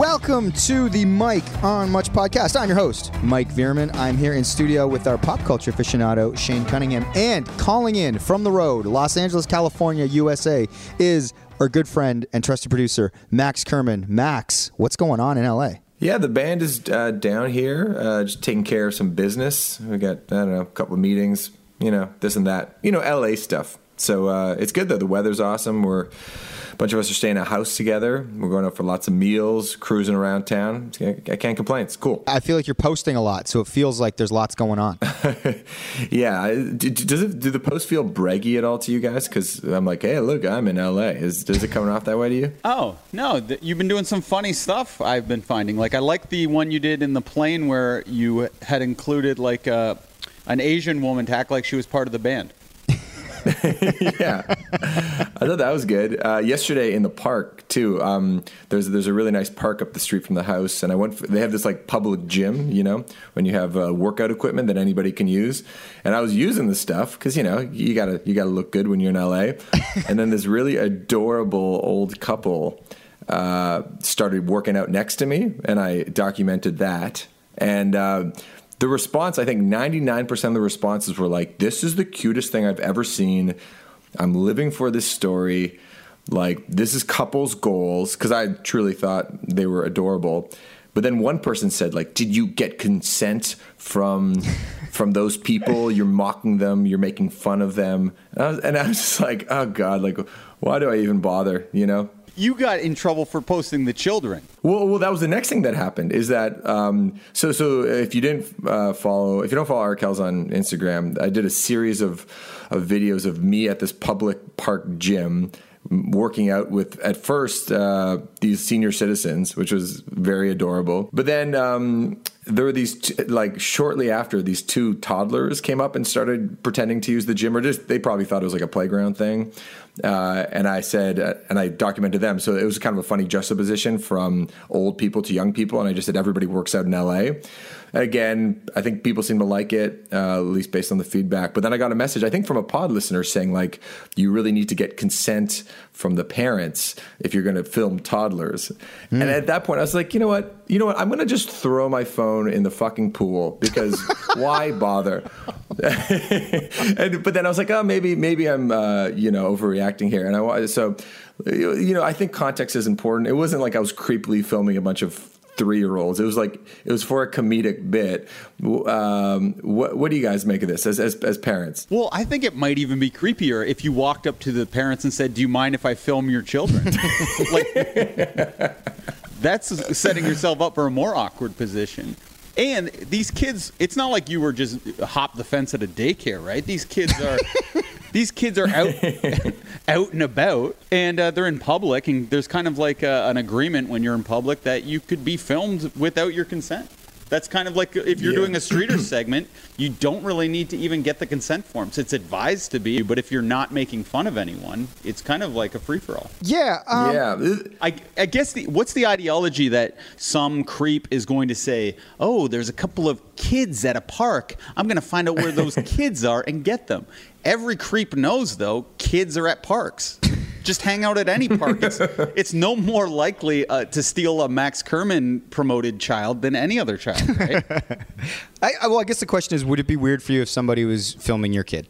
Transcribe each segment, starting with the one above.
Welcome to the Mike on Much podcast. I'm your host, Mike Veerman. I'm here in studio with our pop culture aficionado, Shane Cunningham, and calling in from the road, Los Angeles, California, USA, is our good friend and trusted producer, Max Kerman. Max, what's going on in LA? Yeah, the band is uh, down here, uh, just taking care of some business. We got, I don't know, a couple of meetings, you know, this and that. You know, LA stuff. So uh, it's good though. The weather's awesome. We're bunch of us are staying in a house together. We're going out for lots of meals, cruising around town. I can't complain. It's cool. I feel like you're posting a lot, so it feels like there's lots going on. yeah. Does it? Do the post feel braggy at all to you guys? Because I'm like, hey, look, I'm in LA. Is does it coming off that way to you? Oh no, you've been doing some funny stuff. I've been finding. Like I like the one you did in the plane where you had included like a, an Asian woman to act like she was part of the band. yeah, I thought that was good. Uh, yesterday in the park too. Um, there's there's a really nice park up the street from the house, and I went. For, they have this like public gym, you know, when you have uh, workout equipment that anybody can use. And I was using the stuff because you know you gotta you gotta look good when you're in LA. and then this really adorable old couple uh, started working out next to me, and I documented that. And uh, the response, I think 99% of the responses were like, this is the cutest thing I've ever seen. I'm living for this story. Like, this is couples' goals. Because I truly thought they were adorable. But then one person said, like, did you get consent from from those people? You're mocking them. You're making fun of them. And I was, and I was just like, oh God, like, why do I even bother? You know? You got in trouble for posting the children. Well, well, that was the next thing that happened. Is that um, so? So if you didn't uh, follow, if you don't follow Arkells on Instagram, I did a series of of videos of me at this public park gym working out with at first uh, these senior citizens, which was very adorable. But then um, there were these t- like shortly after these two toddlers came up and started pretending to use the gym, or just they probably thought it was like a playground thing. Uh, and I said, uh, and I documented them. So it was kind of a funny juxtaposition from old people to young people. And I just said, everybody works out in LA. Again, I think people seem to like it, uh, at least based on the feedback. But then I got a message, I think, from a pod listener saying, like, you really need to get consent from the parents if you're going to film toddlers. Mm. And at that point, I was like, you know what? You know what? I'm going to just throw my phone in the fucking pool because why bother? and, but then I was like, oh, maybe, maybe I'm, uh, you know, overreacting here. And I so, you know, I think context is important. It wasn't like I was creepily filming a bunch of three year olds. It was like it was for a comedic bit. Um, what, what do you guys make of this as, as, as parents? Well, I think it might even be creepier if you walked up to the parents and said, "Do you mind if I film your children?" like that's setting yourself up for a more awkward position. And these kids, it's not like you were just hop the fence at a daycare, right? These kids are these kids are out out and about and uh, they're in public and there's kind of like a, an agreement when you're in public that you could be filmed without your consent that's kind of like if you're yeah. doing a streeter segment, you don't really need to even get the consent forms. It's advised to be, but if you're not making fun of anyone, it's kind of like a free for all. Yeah. Um, yeah. I, I guess the, what's the ideology that some creep is going to say, oh, there's a couple of kids at a park. I'm going to find out where those kids are and get them. Every creep knows, though, kids are at parks. Just hang out at any park. It's, it's no more likely uh, to steal a Max Kerman promoted child than any other child, right? I, I, well, I guess the question is would it be weird for you if somebody was filming your kid?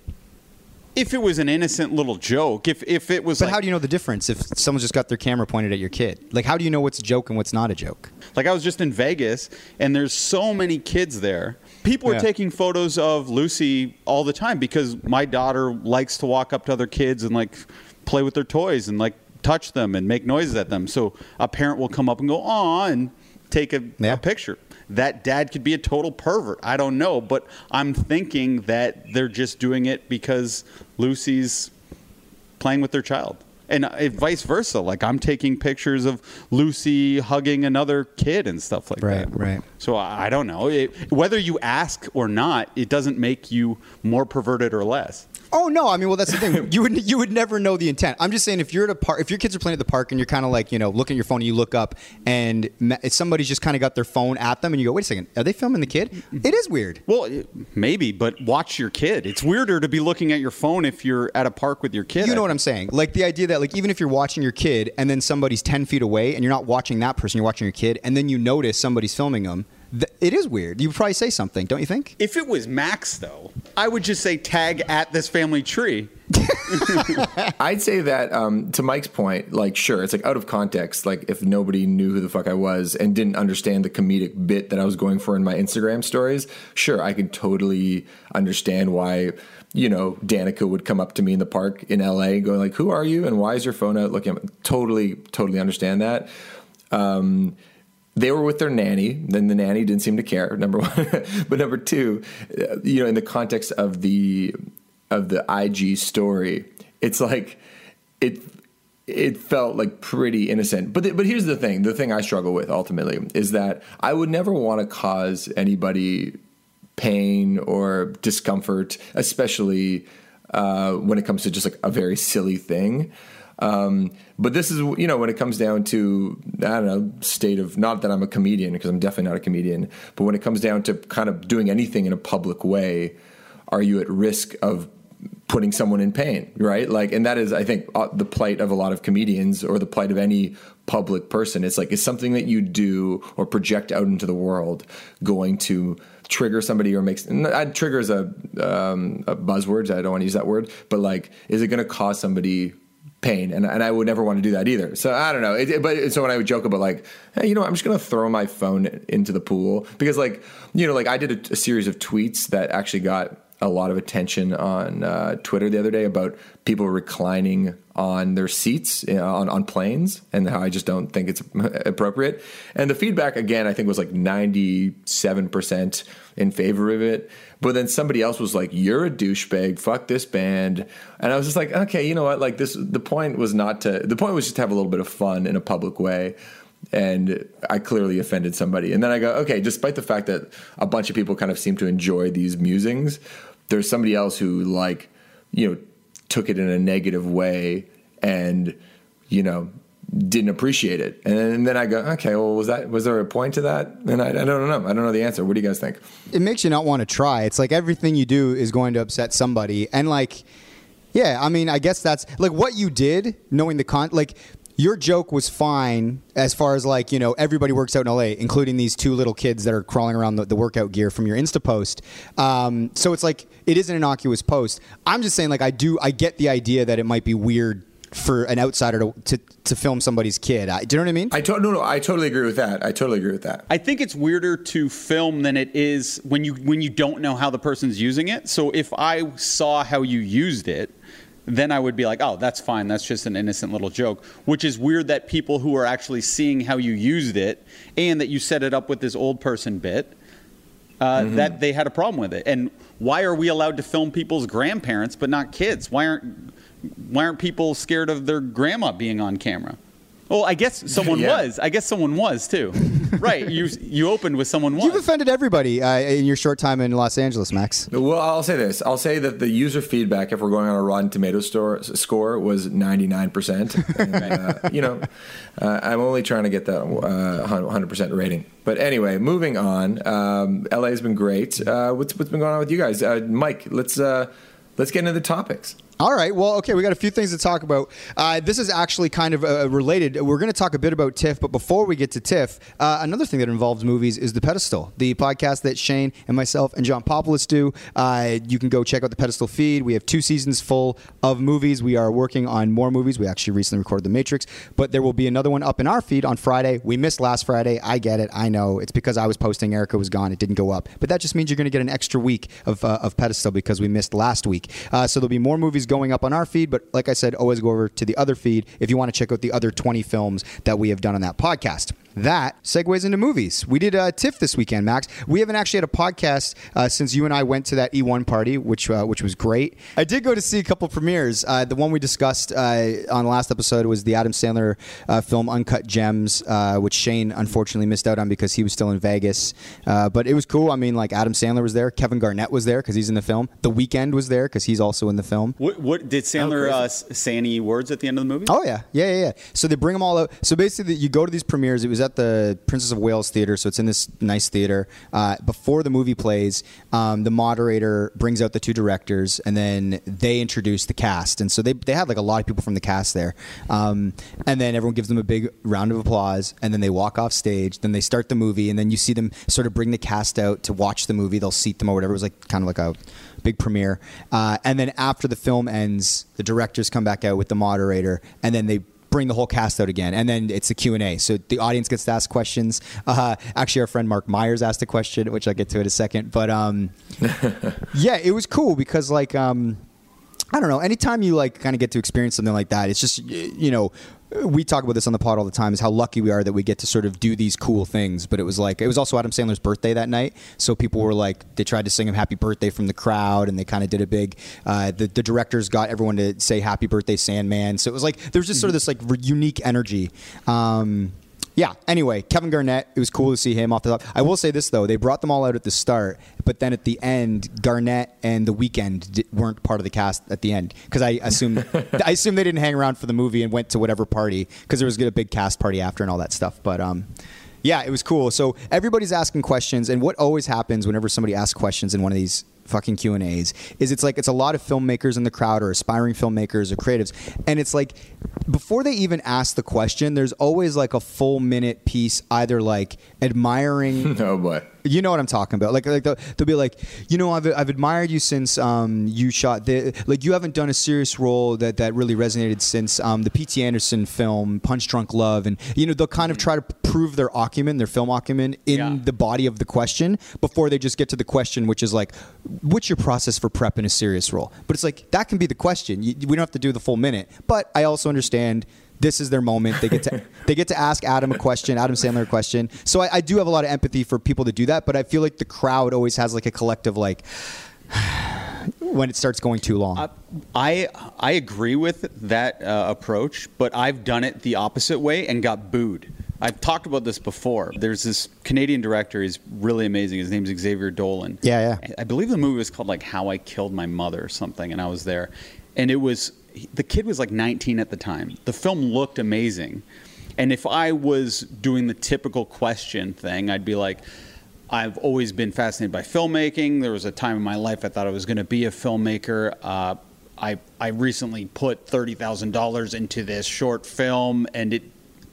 If it was an innocent little joke, if, if it was But like, how do you know the difference if someone just got their camera pointed at your kid? Like, how do you know what's a joke and what's not a joke? Like, I was just in Vegas, and there's so many kids there people yeah. are taking photos of Lucy all the time because my daughter likes to walk up to other kids and like play with their toys and like touch them and make noises at them. So a parent will come up and go, "Aw," and take a, yeah. a picture. That dad could be a total pervert. I don't know, but I'm thinking that they're just doing it because Lucy's playing with their child and uh, vice versa. Like I'm taking pictures of Lucy hugging another kid and stuff like right, that. Right, right. So I, don't know it, whether you ask or not. It doesn't make you more perverted or less. Oh no! I mean, well, that's the thing. You would you would never know the intent. I'm just saying, if you're at a park, if your kids are playing at the park, and you're kind of like, you know, looking at your phone, and you look up, and somebody's just kind of got their phone at them, and you go, wait a second, are they filming the kid? It is weird. Well, maybe, but watch your kid. It's weirder to be looking at your phone if you're at a park with your kid. You know what I'm saying? Like the idea that like even if you're watching your kid and then somebody's ten feet away and you're not watching that person, you're watching your kid, and then you notice somebody's filming them. It is weird. You probably say something, don't you think? If it was Max, though, I would just say tag at this family tree. I'd say that um, to Mike's point, like sure, it's like out of context. Like if nobody knew who the fuck I was and didn't understand the comedic bit that I was going for in my Instagram stories, sure, I can totally understand why. You know, Danica would come up to me in the park in LA, going like, "Who are you? And why is your phone out?" Looking, totally, totally understand that. Um, they were with their nanny. Then the nanny didn't seem to care. Number one, but number two, you know, in the context of the of the IG story, it's like it it felt like pretty innocent. But the, but here's the thing: the thing I struggle with ultimately is that I would never want to cause anybody pain or discomfort, especially uh, when it comes to just like a very silly thing. Um, but this is, you know, when it comes down to, I don't know, state of, not that I'm a comedian, because I'm definitely not a comedian, but when it comes down to kind of doing anything in a public way, are you at risk of putting someone in pain, right? Like, and that is, I think, uh, the plight of a lot of comedians or the plight of any public person. It's like, is something that you do or project out into the world going to trigger somebody or makes, I, trigger is a, um, a buzzword. I don't want to use that word, but like, is it going to cause somebody pain? And, and I would never want to do that either. So I don't know. It, it- but so when I would joke about like, hey, you know, I'm just to throw my phone into the pool because like, you know, like I did a, a series of tweets that actually got a lot of attention on uh, Twitter the other day about people reclining on their seats you know, on on planes and how I just don't think it's appropriate. And the feedback again, I think was like ninety seven percent in favor of it. But then somebody else was like, "You're a douchebag. Fuck this band." And I was just like, "Okay, you know what? Like this. The point was not to. The point was just to have a little bit of fun in a public way." and I clearly offended somebody. And then I go, okay, despite the fact that a bunch of people kind of seem to enjoy these musings, there's somebody else who like, you know, took it in a negative way and, you know, didn't appreciate it. And then I go, okay, well, was that was there a point to that? And I, I don't know. I don't know the answer. What do you guys think? it makes you not want to try. It's like everything you do is going to upset somebody, and like, yeah, I mean, I guess that's like what you did, knowing the con. Like, your joke was fine as far as like you know everybody works out in LA, including these two little kids that are crawling around the, the workout gear from your Insta post. Um, so it's like it is an innocuous post. I'm just saying, like, I do, I get the idea that it might be weird for an outsider to to, to film somebody's kid. I, do you know what I mean? I to- no no I totally agree with that. I totally agree with that. I think it's weirder to film than it is when you when you don't know how the person's using it. So if I saw how you used it, then I would be like, "Oh, that's fine. That's just an innocent little joke." Which is weird that people who are actually seeing how you used it and that you set it up with this old person bit uh, that they had a problem with it. And why are we allowed to film people's grandparents but not kids? Why aren't why aren't people scared of their grandma being on camera? Well, I guess someone Yeah. was. I guess someone was too. right. You you opened with someone was. You've offended everybody uh, in your short time in Los Angeles, Max. Well, I'll say this. I'll say that the user feedback, if we're going on a Rotten Tomatoes store, score, was 99%. Uh, you know, uh, I'm only trying to get that uh, 100% rating. But anyway, moving on. Um, LA has been great. Uh, what's, what's been going on with you guys? Uh, Mike, let's, uh, let's get into the topics. All right. Well, okay. We got a few things to talk about. Uh, this is actually kind of uh, related. We're going to talk a bit about TIFF, but before we get to TIFF, uh, another thing that involves movies is The Pedestal, the podcast that Shane and myself and John Popoulos do. Uh, you can go check out the Pedestal feed. We have two seasons full of movies. We are working on more movies. We actually recently recorded The Matrix, but there will be another one up in our feed on Friday. We missed last Friday. I get it. I know. It's because I was posting. Erica was gone. It didn't go up. But that just means you're going to get an extra week of, uh, of Pedestal because we missed last week. Uh, so there'll be more movies going up on our feed. But like I said, always go over to the other feed if you want to check out the other 20 films that we have done on that podcast. That segues into movies. We did uh, TIFF this weekend, Max. We haven't actually had a podcast uh, since you and I went to that E1 party, which uh, which was great. I did go to see a couple premieres. Uh, the one we discussed uh, on the last episode was the Adam Sandler uh, film Uncut Gems, uh, which Shane unfortunately missed out on because he was still in Vegas. Uh, but it was cool. I mean, like Adam Sandler was there, Kevin Garnett was there because he's in the film. The Weeknd was there because he's also in the film. What, what did Sandler uh, say any words at the end of the movie? Oh yeah, yeah, yeah, yeah. So they bring them all out. So basically, you go to these premieres. It was at the Princess of Wales Theater, so it's in this nice theater. Uh, before the movie plays, um, the moderator brings out the two directors, and then they introduce the cast. And so they they had like a lot of people from the cast there, um, and then everyone gives them a big round of applause, and then they walk off stage. Then they start the movie, and then you see them sort of bring the cast out to watch the movie. They'll seat them or whatever. It was like kind of like a big premiere. Uh, and then after the film ends, the directors come back out with the moderator, and then they bring the whole cast out again, and then it's a Q&A. So the audience gets to ask questions. Uh, actually, our friend Mark Myers asked a question, which I'll get to in a second. But um, yeah, it was cool because like um, I don't know. Anytime you like kind of get to experience something like that, it's just you know. We talk about this on the pod all the time. Is how lucky we are that we get to sort of do these cool things. But it was like it was also Adam Sandler's birthday that night, so people were like they tried to sing him happy birthday from the crowd, and they kind of did a big. Uh, the the directors got everyone to say happy birthday Sandman. So it was like there was just sort of this like unique energy. Um, yeah. Anyway, Kevin Garnett. It was cool to see him off the top. I will say this though: they brought them all out at the start, but then at the end, Garnett and The Weeknd weren't part of the cast at the end because I assumed I assumed they didn't hang around for the movie and went to whatever party because there was a big cast party after and all that stuff. But um, yeah, it was cool. So everybody's asking questions, and what always happens whenever somebody asks questions in one of these fucking Q and A's is it's like it's a lot of filmmakers in the crowd or aspiring filmmakers or creatives, and it's like before they even ask the question, there's always like a full minute piece either like admiring oh boy. You know what I'm talking about. Like, like they'll, they'll be like, you know, I've, I've admired you since um, you shot the like you haven't done a serious role that that really resonated since um, the P.T. Anderson film Punch Drunk Love, and you know they'll kind of try to prove their acumen, their film acumen, in Yeah. the body of the question before they just get to the question, which is like, what's your process for prep in a serious role? But it's like that can be the question. You, we don't have to do the full minute, but I also understand this is their moment. They get to they get to ask Adam a question, Adam Sandler a question. So I, I do have a lot of empathy for people to do that, but I feel like the crowd always has like a collective like when it starts going too long. I I agree with that uh, approach, but I've done it the opposite way and got booed. I've talked about this before. There's this Canadian director. He's really amazing. His name's Xavier Dolan. Yeah, yeah. I believe the movie was called like How I Killed My Mother or something, and I was there, and it was the kid was like 19 at the time. The film looked amazing, and if I was doing the typical question thing, I'd be like. I've always been fascinated by filmmaking. There was a time in my life I thought I was going to be a filmmaker. Uh, I I recently put thirty thousand dollars into this short film, and it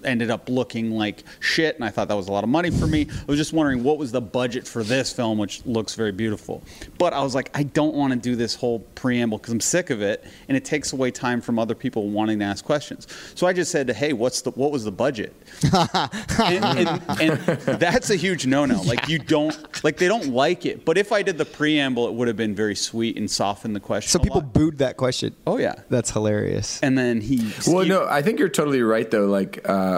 ended up looking like shit. And I thought that was a lot of money for me. I was just wondering what was the budget for this film, which looks very beautiful. But I was like, I don't want to do this whole preamble because I'm sick of it, and it takes away time from other people wanting to ask questions. So I just said, Hey, what's the what was the budget? and, and, and that's a huge no-no. Like you don't like they don't like it. But if I did the preamble, it would have been very sweet and softened the question. so people lot. booed that question. Oh yeah. That's hilarious. And then he. Well, he- no, I think you're totally right, though. Like, uh,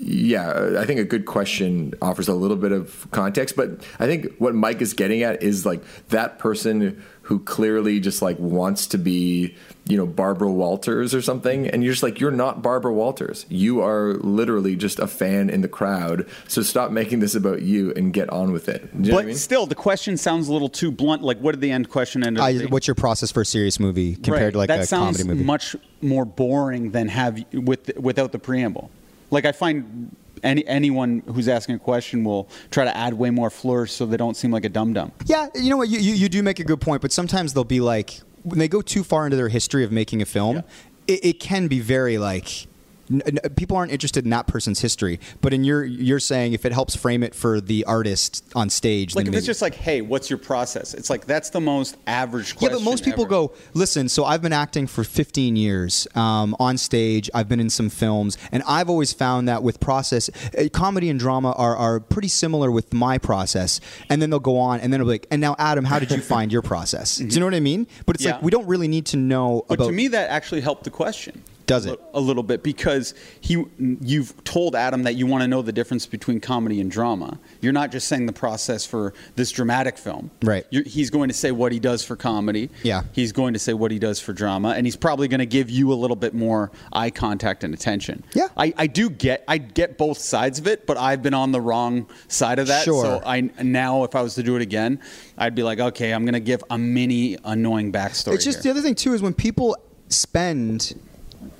yeah, I think a good question offers a little bit of context, but I think what Mike is getting at is like that person who clearly just like wants to be, you know, Barbara Walters or something, and you're just like, you're not Barbara Walters. You are literally just a fan in the crowd. So stop making this about you and get on with it. You know But I mean? still, the question sounds a little too blunt. Like, what did the end question end up I, being? what's your process for a serious movie compared Right. to like that a comedy movie? That sounds much more boring than have with without the preamble. Like I find any anyone who's asking a question will try to add way more flourish so they don't seem like a dum dum. Yeah, you know what? You, you, you do make a good point, but sometimes they'll be like, when they go too far into their history of making a film, Yeah. it, it can be very like. N- n- People aren't interested in that person's history, but in your you're saying if it helps frame it for the artist on stage, Like then if it's just like, hey, what's your process? It's like that's the most average question Yeah, but most people ever. go, listen, so I've been acting for 15 years um, on stage. I've been in some films, and I've always found that with process, uh, comedy and drama are, are pretty similar with my process. And then they'll go on, and then it'll be like, and now, Adam, how did you find your process? Do you know what I mean? But it's Yeah. like, we don't really need to know But about. to me, that actually helped the question. Does it? a little bit because he you've told Adam that you want to know the difference between comedy and drama. You're not just saying the process for this dramatic film. Right. You're, he's going to say what he does for comedy. Yeah. He's going to say what he does for drama, and he's probably going to give you a little bit more eye contact and attention. Yeah. I, I do get I get both sides of it, but I've been on the wrong side of that. Sure. So I now if I was to do it again, I'd be like, okay, I'm going to give a mini annoying backstory. It's just here. the other thing too is when people spend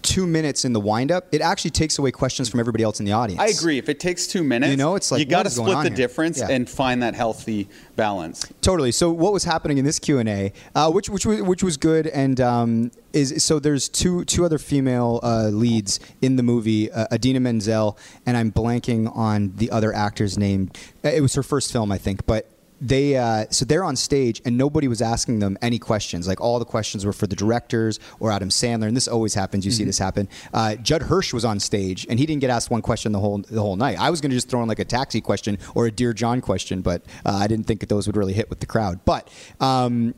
two minutes in the windup, it actually takes away questions from everybody else in the audience. I agree. If it takes two minutes, You know, it's like, you got to split the here? difference Yeah. and find that healthy balance. Totally. So what was happening in this Q and A, uh, which which was which was good, and um, is so there's two two other female uh, leads in the movie, uh, Idina Menzel, and I'm blanking on the other actor's name. Uh, It was her first film, I think, but. They uh, so they're on stage and nobody was asking them any questions. Like all the questions were for the directors or Adam Sandler, and this always happens. You see this happen. Uh, Judd Hirsch was on stage and he didn't get asked one question the whole the whole night. I was going to just throw in like a taxi question or a Dear John question, but uh, I didn't think that those would really hit with the crowd. But um,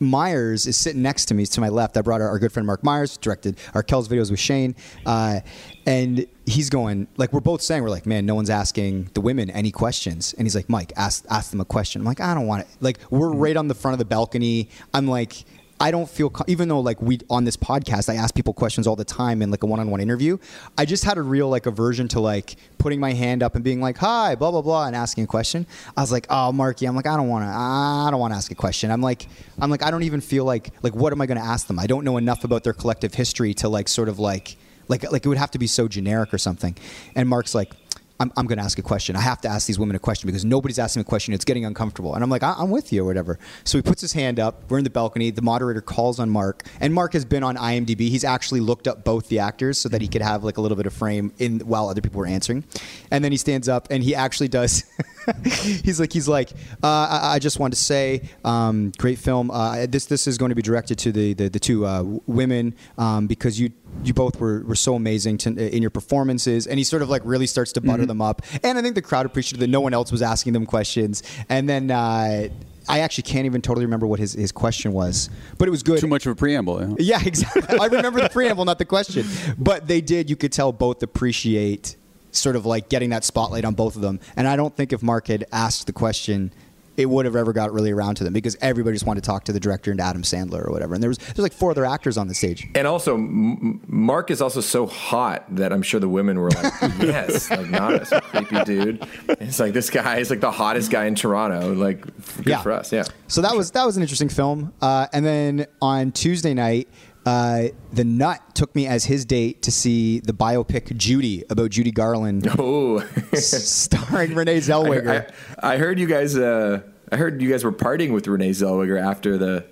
Myers is sitting next to me, to my left. I brought our, our good friend Mark Myers, directed Arkells videos with Shane, uh, and he's going like we're both saying we're like, man, no one's asking the women any questions, and he's like, Mike, ask ask them a question. I'm like, I don't want it. Like we're right on the front of the balcony. I'm like. I don't feel even though like we on this podcast I ask people questions all the time in like a one-on-one interview. I just had a real like aversion to like putting my hand up and being like hi blah blah blah and asking a question. I was like oh Marky I'm like I don't want to I don't want to ask a question. I'm like I'm like I don't even feel like like what am I going to ask them? I don't know enough about their collective history to like sort of like like like it would have to be so generic or something. And Mark's like I'm, I'm going to ask a question. I have to ask these women a question because nobody's asking a question. It's getting uncomfortable. And I'm like, I- I'm with you or whatever. So he puts his hand up. We're in the balcony. The moderator calls on Mark. And Mark has been on IMDb. He's actually looked up both the actors so that he could have like a little bit of frame in while other people were answering. And then he stands up and he actually does. he's like, he's like, uh, I, I just want to say, um, great film. Uh, this this is going to be directed to the the, the two uh, women um, because you you both were, were so amazing to, in your performances. And he sort of like really starts to butter them up. And I think the crowd appreciated that no one else was asking them questions. And then uh, I actually can't even totally remember what his, his question was, but it was good. Too much of a preamble. yeah. Yeah, exactly. I remember the preamble, not the question. But they did, you could tell both appreciate sort of like getting that spotlight on both of them. And I don't think if Mark had asked the question, it would have ever got really around to them because everybody just wanted to talk to the director and Adam Sandler or whatever. And there was there's like four other actors on the stage. And also, M- Mark is also so hot that I'm sure the women were like, "Yes, like not a creepy dude." It's like this guy is like the hottest guy in Toronto. Like, good Yeah. for us. Yeah. So that was that was an interesting film. Uh, and then on Tuesday night, uh, the Nut took me as his date to see the biopic Judy about Judy Garland, Oh, starring Renee Zellweger. I, I heard you guys. Uh, I heard you guys were partying with Renee Zellweger after the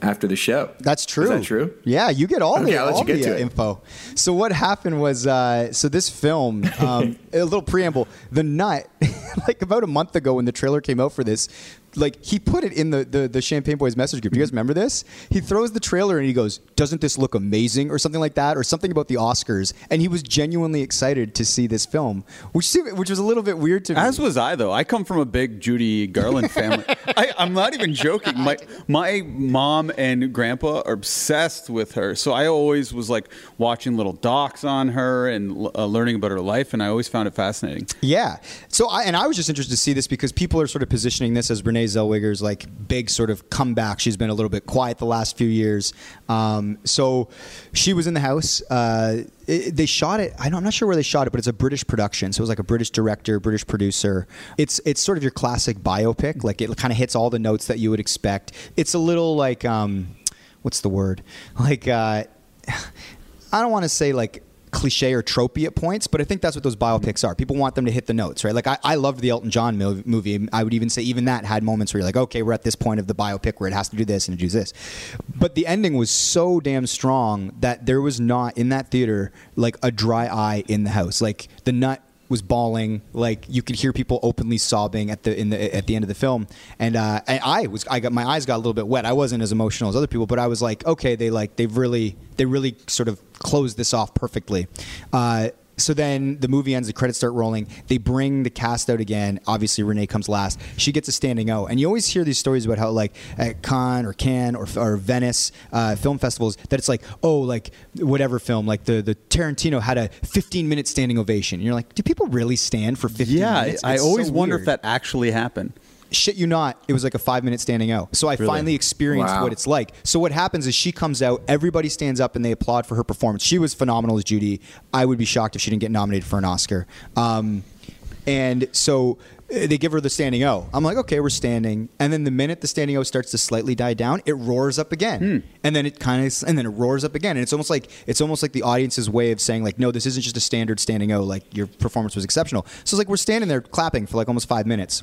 after the show. That's true. Is that true? Yeah, you get all Okay, the, all you get the uh, info. So what happened was, uh, so this film, um, a little preamble. The Nut, like about a month ago when the trailer came out for this, like he put it in the, the the Champagne Boys message group. Do you guys remember this? He throws the trailer and he goes, "Doesn't this look amazing?" or something like that, or something about the Oscars. And he was genuinely excited to see this film, which seemed, which was a little bit weird to me. As was I, though. I come from a big Judy Garland family. I, I'm not even joking. My my mom and grandpa are obsessed with her, so I always was like watching little docs on her and uh, learning about her life, and I always found it fascinating. Yeah. So I and I was just interested to see this because people are sort of positioning this as Renee Zellweger's like big sort of comeback. She's been a little bit quiet the last few years. Um, so she was in the house. Uh, it, they shot it. I I'm not sure where they shot it, but it's a British production. So it was like a British director, British producer. It's it's sort of your classic biopic. Like it kind of hits all the notes that you would expect. It's a little like um, what's the word? Like uh, I don't want to say like cliche or tropey at points, but I think that's what those biopics are. People want them to hit the notes, right? Like I, I loved the Elton John mov- movie. I would even say even that had moments where you're like, okay, we're at this point of the biopic where it has to do this and do this. But the ending was so damn strong that there was not in that theater like a dry eye in the house. Like the nut was bawling. Like you could hear people openly sobbing at the in the at the end of the film. And uh I was I got my eyes got a little bit wet. I wasn't as emotional as other people but I was like okay they like they've really they really sort of closed this off perfectly. Uh So then the movie ends, the credits start rolling. They bring the cast out again. Obviously, Renee comes last. She gets a standing O. And you always hear these stories about how, like, at Cannes or Cannes or, or Venice uh, film festivals, that it's like, oh, like, whatever film, like the, the Tarantino had a 15 minute standing ovation. And you're like, do people really stand for 15 Yeah, minutes? I always so wonder if that actually happened. Shit you not, it was like a five minute standing out. So I finally experienced Wow. what it's like. So what happens is she comes out, everybody stands up and they applaud for her performance. She was phenomenal as Judy. I would be shocked if she didn't get nominated for an Oscar. Um, and so uh, they give her the standing O. I'm like, okay, we're standing. And then the minute the standing O starts to slightly die down, it roars up again. And then it kind of, and then it roars up again. And it's almost like it's almost like the audience's way of saying like, no, this isn't just a standard standing O. Like your performance was exceptional. So it's like we're standing there clapping for like almost five minutes.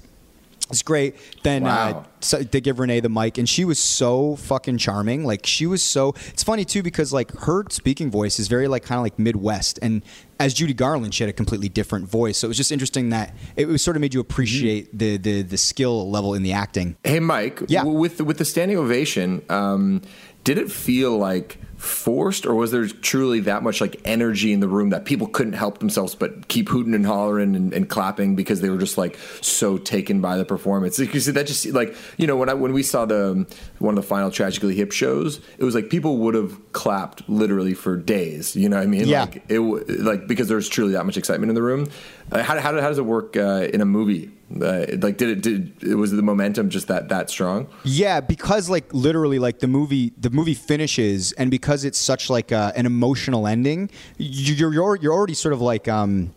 It's great. Then uh, so they give Renee the mic, and she was so fucking charming. Like she was so. It's funny too because like her speaking voice is very like kind of like Midwest, and as Judy Garland, she had a completely different voice. So it was just interesting that it was sort of made you appreciate the the the skill level in the acting. Hey, Mike. Yeah. With the, with the standing ovation, um, did it feel like forced, or was there truly that much like energy in the room that people couldn't help themselves but keep hooting and hollering and, and clapping because they were just like so taken by the performance? Because that just like you know when I when we saw the one of the final Tragically Hip shows, it was like people would have clapped literally for days. You know what I mean? Yeah. Like it like because there's truly that much excitement in the room. Uh, how, how, how does it work uh, in a movie? Uh, like did it did was the momentum just that that strong? Yeah, because like literally, like the movie, the movie finishes, and because it's such like uh, an emotional ending, you're you're you're already sort of like um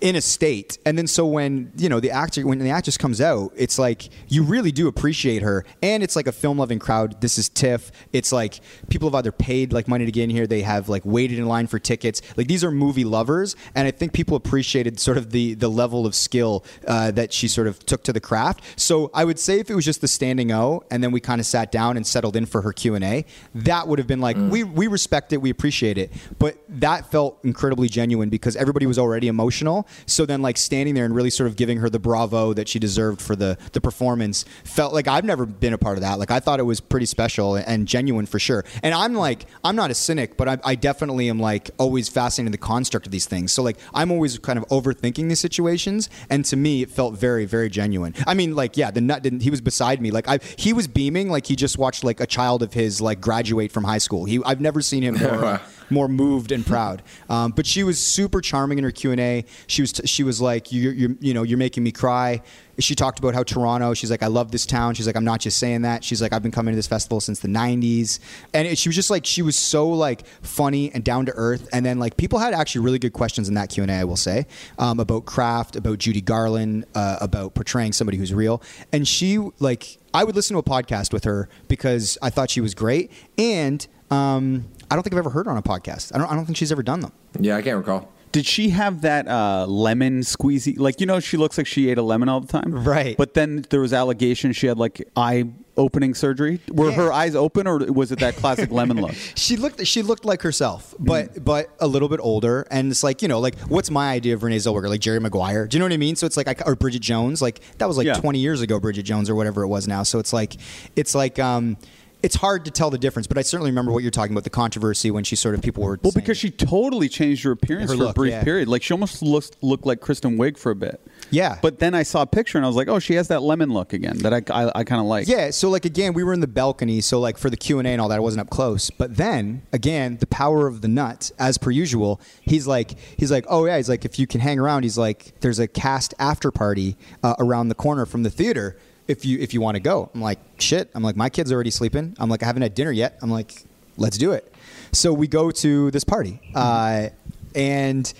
in a state, and then so when you know the actor when the actress comes out, it's like you really do appreciate her, and it's like a film loving crowd. This is TIFF. It's like people have either paid like money to get in here, they have like waited in line for tickets. Like these are movie lovers, and I think people appreciated sort of the the level of skill uh, that she sort of took to the craft. So I would say if it was just the standing O, and then we kind of sat down and settled in for her Q and A, that would have been like we we respect it, we appreciate it, but that felt incredibly genuine because everybody was already emotional. So then like standing there and really sort of giving her the bravo that she deserved for the the performance felt like I've never been a part of that. Like I thought it was pretty special and genuine for sure. And I'm like I'm not a cynic, but I, I definitely am like always fascinated in the construct of these things. So like I'm always kind of overthinking these situations, and to me it felt very very genuine. I mean like yeah, the nut didn't. He was beside me like I he was beaming like he just watched like a child of his like graduate from high school. He I've never seen him more. More moved and proud. Um, but she was super charming in her Q and A. She was she was like you you you know you're making me cry. She talked about how Toronto. She's like I love this town. She's like I'm not just saying that. She's like I've been coming to this festival since the '90s, and it, she was just like she was so like funny and down to earth. And then like people had actually really good questions in that Q and A. I will say um, about craft, about Judy Garland, uh, about portraying somebody who's real. And she like I would listen to a podcast with her because I thought she was great and. Um, I don't think I've ever heard her on a podcast. I don't. I don't think she's ever done them. Yeah, I can't recall. Did she have that uh, lemon squeezy? Like you know, she looks like she ate a lemon all the time, Right. But then there was allegations she had like eye opening surgery. Were Yeah. her eyes open, or was it that classic lemon look? She looked. She looked like herself, but but a little bit older. And it's like you know, like what's my idea of Renee Zellweger? Like Jerry Maguire. Do you know what I mean? So it's like I, or Bridget Jones. Like that was like Yeah. 20 years ago, Bridget Jones or whatever it was now. So it's like it's like um. It's hard to tell the difference, but I certainly remember what you're talking about the controversy when she sort of people were Well, saying- because she totally changed her appearance Her for look, a brief yeah. period. Like she almost looked, looked like Kristen Wiig for a bit. Yeah. But then I saw a picture and I was like, oh, she has that lemon look again that I, I, I kind of like. Yeah, so like again, we were in the balcony, so like for the Q and A and all that, I wasn't up close. But then again, the power of the nut, as per usual. He's like, he's like, oh yeah, he's like, if you can hang around, he's like, there's a cast after party uh, around the corner from the theater. If you if you want to go, I'm like, shit. I'm like, my kid's already sleeping. I'm like, I haven't had dinner yet. I'm like, let's do it. So we go to this party, uh, and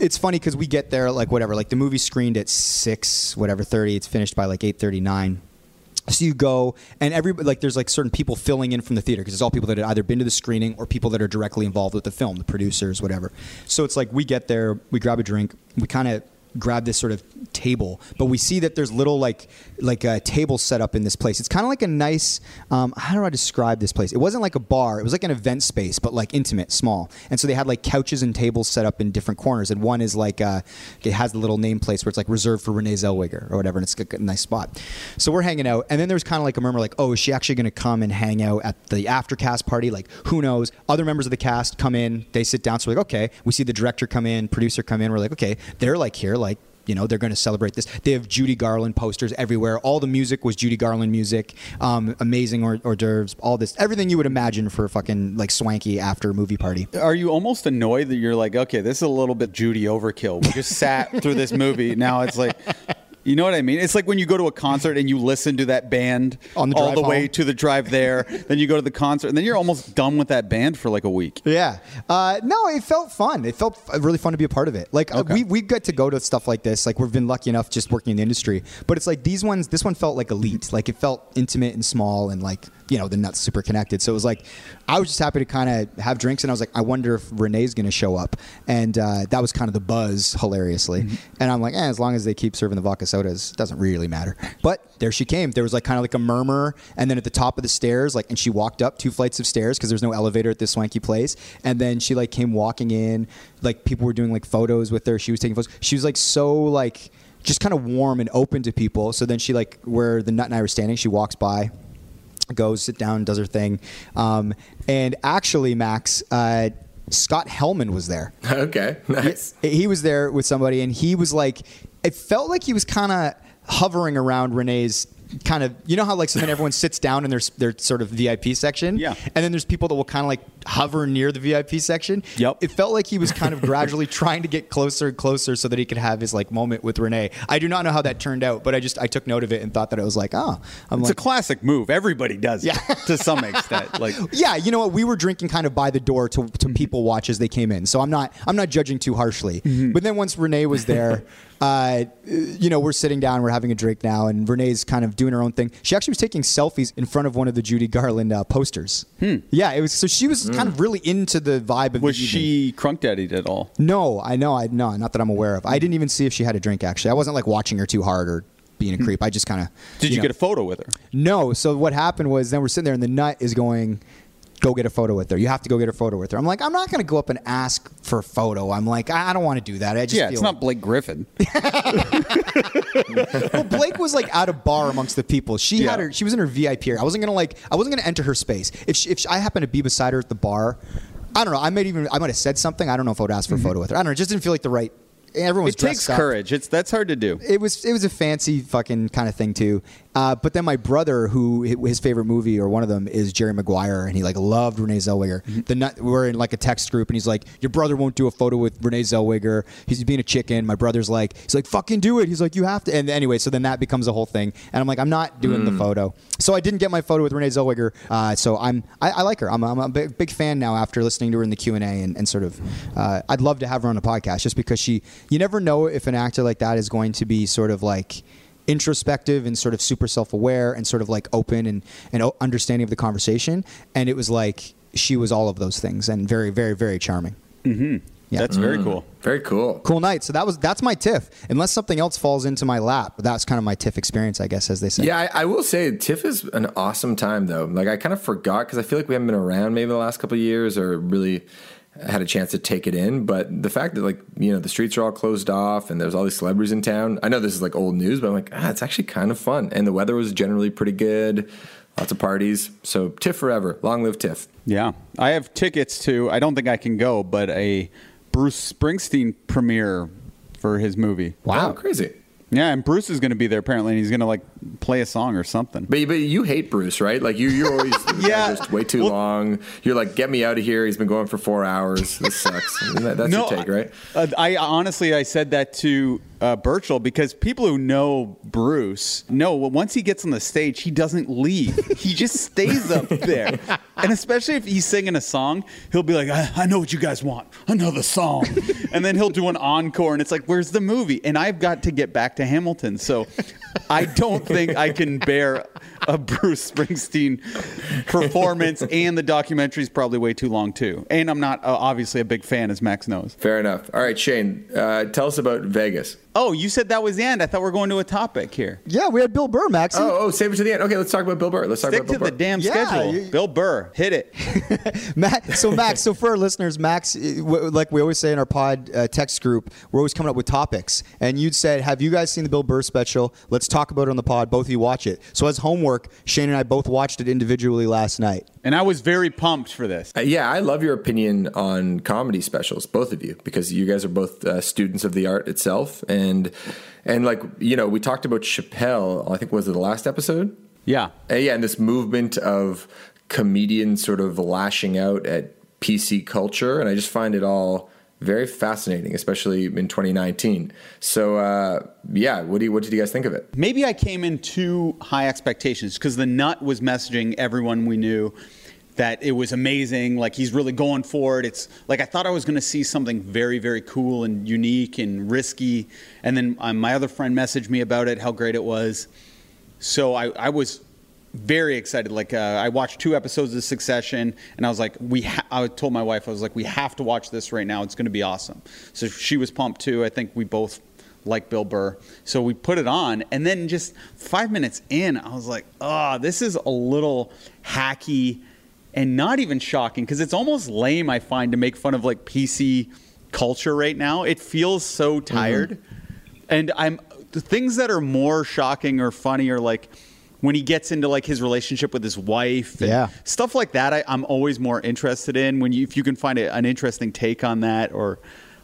it's funny because we get there like whatever, like the movie screened at six, whatever thirty. It's finished by like eight thirty nine. So you go, and every like there's like certain people filling in from the theater because it's all people that had either been to the screening or people that are directly involved with the film, the producers, whatever. So it's like we get there, we grab a drink, we kind of grab this sort of table, but we see that there's little like like a table set up in this place. It's kind of like a nice. Um, how do I describe this place? It wasn't like a bar. It was like an event space, but like intimate, small. And so they had like couches and tables set up in different corners. And one is like uh, it has the little name place where it's like reserved for Renee Zellweger or whatever, and it's a, nice spot. So we're hanging out, and then there's kind of like a murmur, like, oh, is she actually going to come and hang out at the after cast party? Like, who knows? Other members of the cast come in, they sit down. So we're like, okay. We see the director come in, producer come in. We're like, okay, they're like here, like you know they're going to celebrate this. They have judy garland posters everywhere. All the music was judy garland music. Um, amazing hors, d'oeuvres all this. Everything you would imagine for a fucking like swanky after movie party. Are you almost annoyed that you're like, okay, this is a little bit Judy overkill? We just sat through this movie. Now it's like, you know what I mean? It's like when you go to a concert and you listen to that band On the all drive the way home. to the drive there. then you go to the concert and then you're almost done with that band for like a week. Yeah. Uh, no, it felt fun. It felt f- really fun to be a part of it. Like uh, Okay. we we get to go to stuff like this. Like we've been lucky enough just working in the industry. But it's like these ones. This one felt like elite. Like it felt intimate and small and like you know the nuts super connected. So it was like I was just happy to kind of have drinks and I was like I wonder if Renee's going to show up. And uh, that was kind of the buzz, hilariously. And I'm like, eh, as long as they keep serving the vodka sodas, it doesn't really matter. But there she came. There was like kind of like a murmur, and then at the top of the stairs, like, and she walked up two flights of stairs because there's no elevator at this swanky place. And then she like came walking in, like people were doing like photos with her. She was taking photos. She was like so like just kind of warm and open to people. So then she like where the nut and I were standing, she walks by goes, sit down, does her thing. Um, and actually, Max, uh, Scott Helman was there. Okay, nice. He was there with somebody, and he was like, it felt like he was kind of hovering around Renee's. Kind of, you know how like so then everyone sits down in their their sort of VIP section, Yeah. and then there's people that will kind of like hover near the VIP section. Yep. It felt like he was kind of gradually trying to get closer and closer so that he could have his like moment with Renee. I do not know how that turned out, but I just I took note of it and thought that it was like, oh, I'm It's like, a classic move. Everybody does Yeah. it to some extent. Like, yeah, you know what? We were drinking kind of by the door to, to people watch as they came in, so I'm not I'm not judging too harshly. Mm-hmm. But then once Renee was there, uh, you know, we're sitting down, we're having a drink now, and Renee's kind of doing her own thing. She actually was taking selfies in front of one of the Judy Garland uh, posters. Yeah, it was so she was kind of really into the vibe of was she crunk daddied at all? No, I know, I no, not that I'm aware of. I didn't even see if she had a drink. Actually, I wasn't like watching her too hard or being a creep. I just kind of Did you, know. get a photo with her? No. So what happened was then we're sitting there and the nut is going, go get a photo with her. You have to go get a photo with her. I'm like, I'm not going to go up and ask for a photo. I'm like, I I don't want to do that. I just Yeah, it's not Blake Griffin. well, Blake was like at a bar amongst the people. She had her. She was in her VIP area. I wasn't gonna like. I wasn't gonna enter her space. If she, if she, I happened to be beside her at the bar, I don't know. I might even. I might have said something. I don't know if I would ask for a photo with her. I don't know. It just didn't feel like the right. Everyone was Mm-hmm. it takes up. courage. It's that's hard to do. it was it was a fancy fucking kind of thing too. Uh, but then my brother, who his favorite movie or one of them is Jerry Maguire, and he like loved Renee Zellweger. Mm-hmm. The we're in like a text group, and he's like, "Your brother won't do a photo with Renee Zellweger. He's being a chicken." My brother's like, "He's like, fucking do it." He's like, "You have to." And anyway, so then that becomes a whole thing, and I'm like, "I'm not doing Mm. the photo." So I didn't get my photo with Renee Zellweger. Uh, so I'm I, I like her. I'm, I'm a big, big fan now after listening to her in the Q and A and, and sort of. Uh, I'd love to have her on a podcast just because she. You never know if an actor like that is going to be sort of like introspective and sort of super self-aware and sort of like open and, and understanding of the conversation and it was like she was all of those things and very very very charming mm-hmm. yeah That's very cool. Very cool. cool night so that was that's my tiff unless something else falls into my lap that's kind of my tiff experience i guess as they say Yeah, I, I will say TIFF is an awesome time though. Like I kind of forgot because I feel like we haven't been around maybe the last couple of years or really had a chance to take it in. But the fact that like you know the streets are all closed off and there's all these celebrities in town. I know this is like old news, but I'm like ah, it's actually kind of fun. And the weather was generally pretty good. Lots of parties. So TIFF forever. Long live TIFF. Yeah, I have tickets to. I don't think I can go, but a Bruce Springsteen premiere for his movie. Wow. Oh, crazy. Yeah, and Bruce is going to be there apparently, and he's going to like play a song or something. But, but you hate Bruce, right? Like you, you're always Yeah. just way too Well- long. You're like, get me out of here. He's been going for four hours. This sucks. That- that's your take, right? Uh, I honestly I said that to uh, Birchall because people who know Bruce know well, once he gets on the stage, he doesn't leave. he just stays up there, and especially if he's singing a song, he'll be like, I, "I know what you guys want. I know the song," and then he'll do an encore, and it's like, "Where's the movie?" And I've got to get back to Hamilton, so I don't think I can bear a Bruce Springsteen performance, and the documentary's probably way too long too. And I'm not uh, obviously a big fan, as Max knows. Fair enough. All right, Shane, uh, tell us about Vegas. Oh, you said that was the end. I thought we are going to a topic here. Yeah, we had Bill Burr, Max. Oh, oh, save it to the end. Okay, let's talk about Bill Burr. Let's talk Stick about Bill to Burr. the damn Yeah, schedule. you- Bill Burr, hit it. Max, so Max, so for our listeners, Max, eh, like we always say in our pod uh, text group, we're always coming up with topics. And you'd said, "Have you guys seen the Bill Burr special? Let's talk about it on the pod. Both of you watch it." So as homework, Shane and I both watched it individually last night. And I was very pumped for this. Uh, yeah, I love your opinion on comedy specials, both of you, because you guys are both uh, students of the art itself, and and and like you know, we talked about Chappelle. I think was it the last episode? Yeah. Uh, yeah, and this movement of comedians sort of lashing out at PC culture, and I just find it all very fascinating, especially in 2019. So, uh, yeah, what do you, what did you guys think of it? Maybe I came in too high expectations because the nut was messaging everyone we knew that it was amazing. Like he's really going for it. It's like I thought I was going to see something very, very cool and unique and risky. And then um, my other friend messaged me about it, how great it was. So I, I was very excited. Like uh, I watched two episodes of Succession, and I was like, we. Ha- I told my wife, I was like, we have to watch this right now. It's going to be awesome. So she was pumped too. I think we both like Bill Burr. So we put it on, and then just five minutes in, I was like, oh, this is a little hacky and not even shocking because it's almost lame. I find to make fun of like PC culture right now. It feels so mm-hmm. tired, and I'm the things that are more shocking or funny are like when he gets into like his relationship with his wife and Yeah. stuff like that I, i'm always more interested in when you if you can find a, an interesting take on that or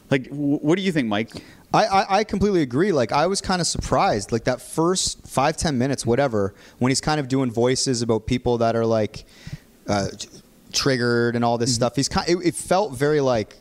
like w- what do you think mike I, I, I completely agree. Like I was kind of surprised, like that first five ten minutes, whatever, when he's kind of doing voices about people that are like uh, t- triggered and all this stuff. He's kind. It, it felt very like.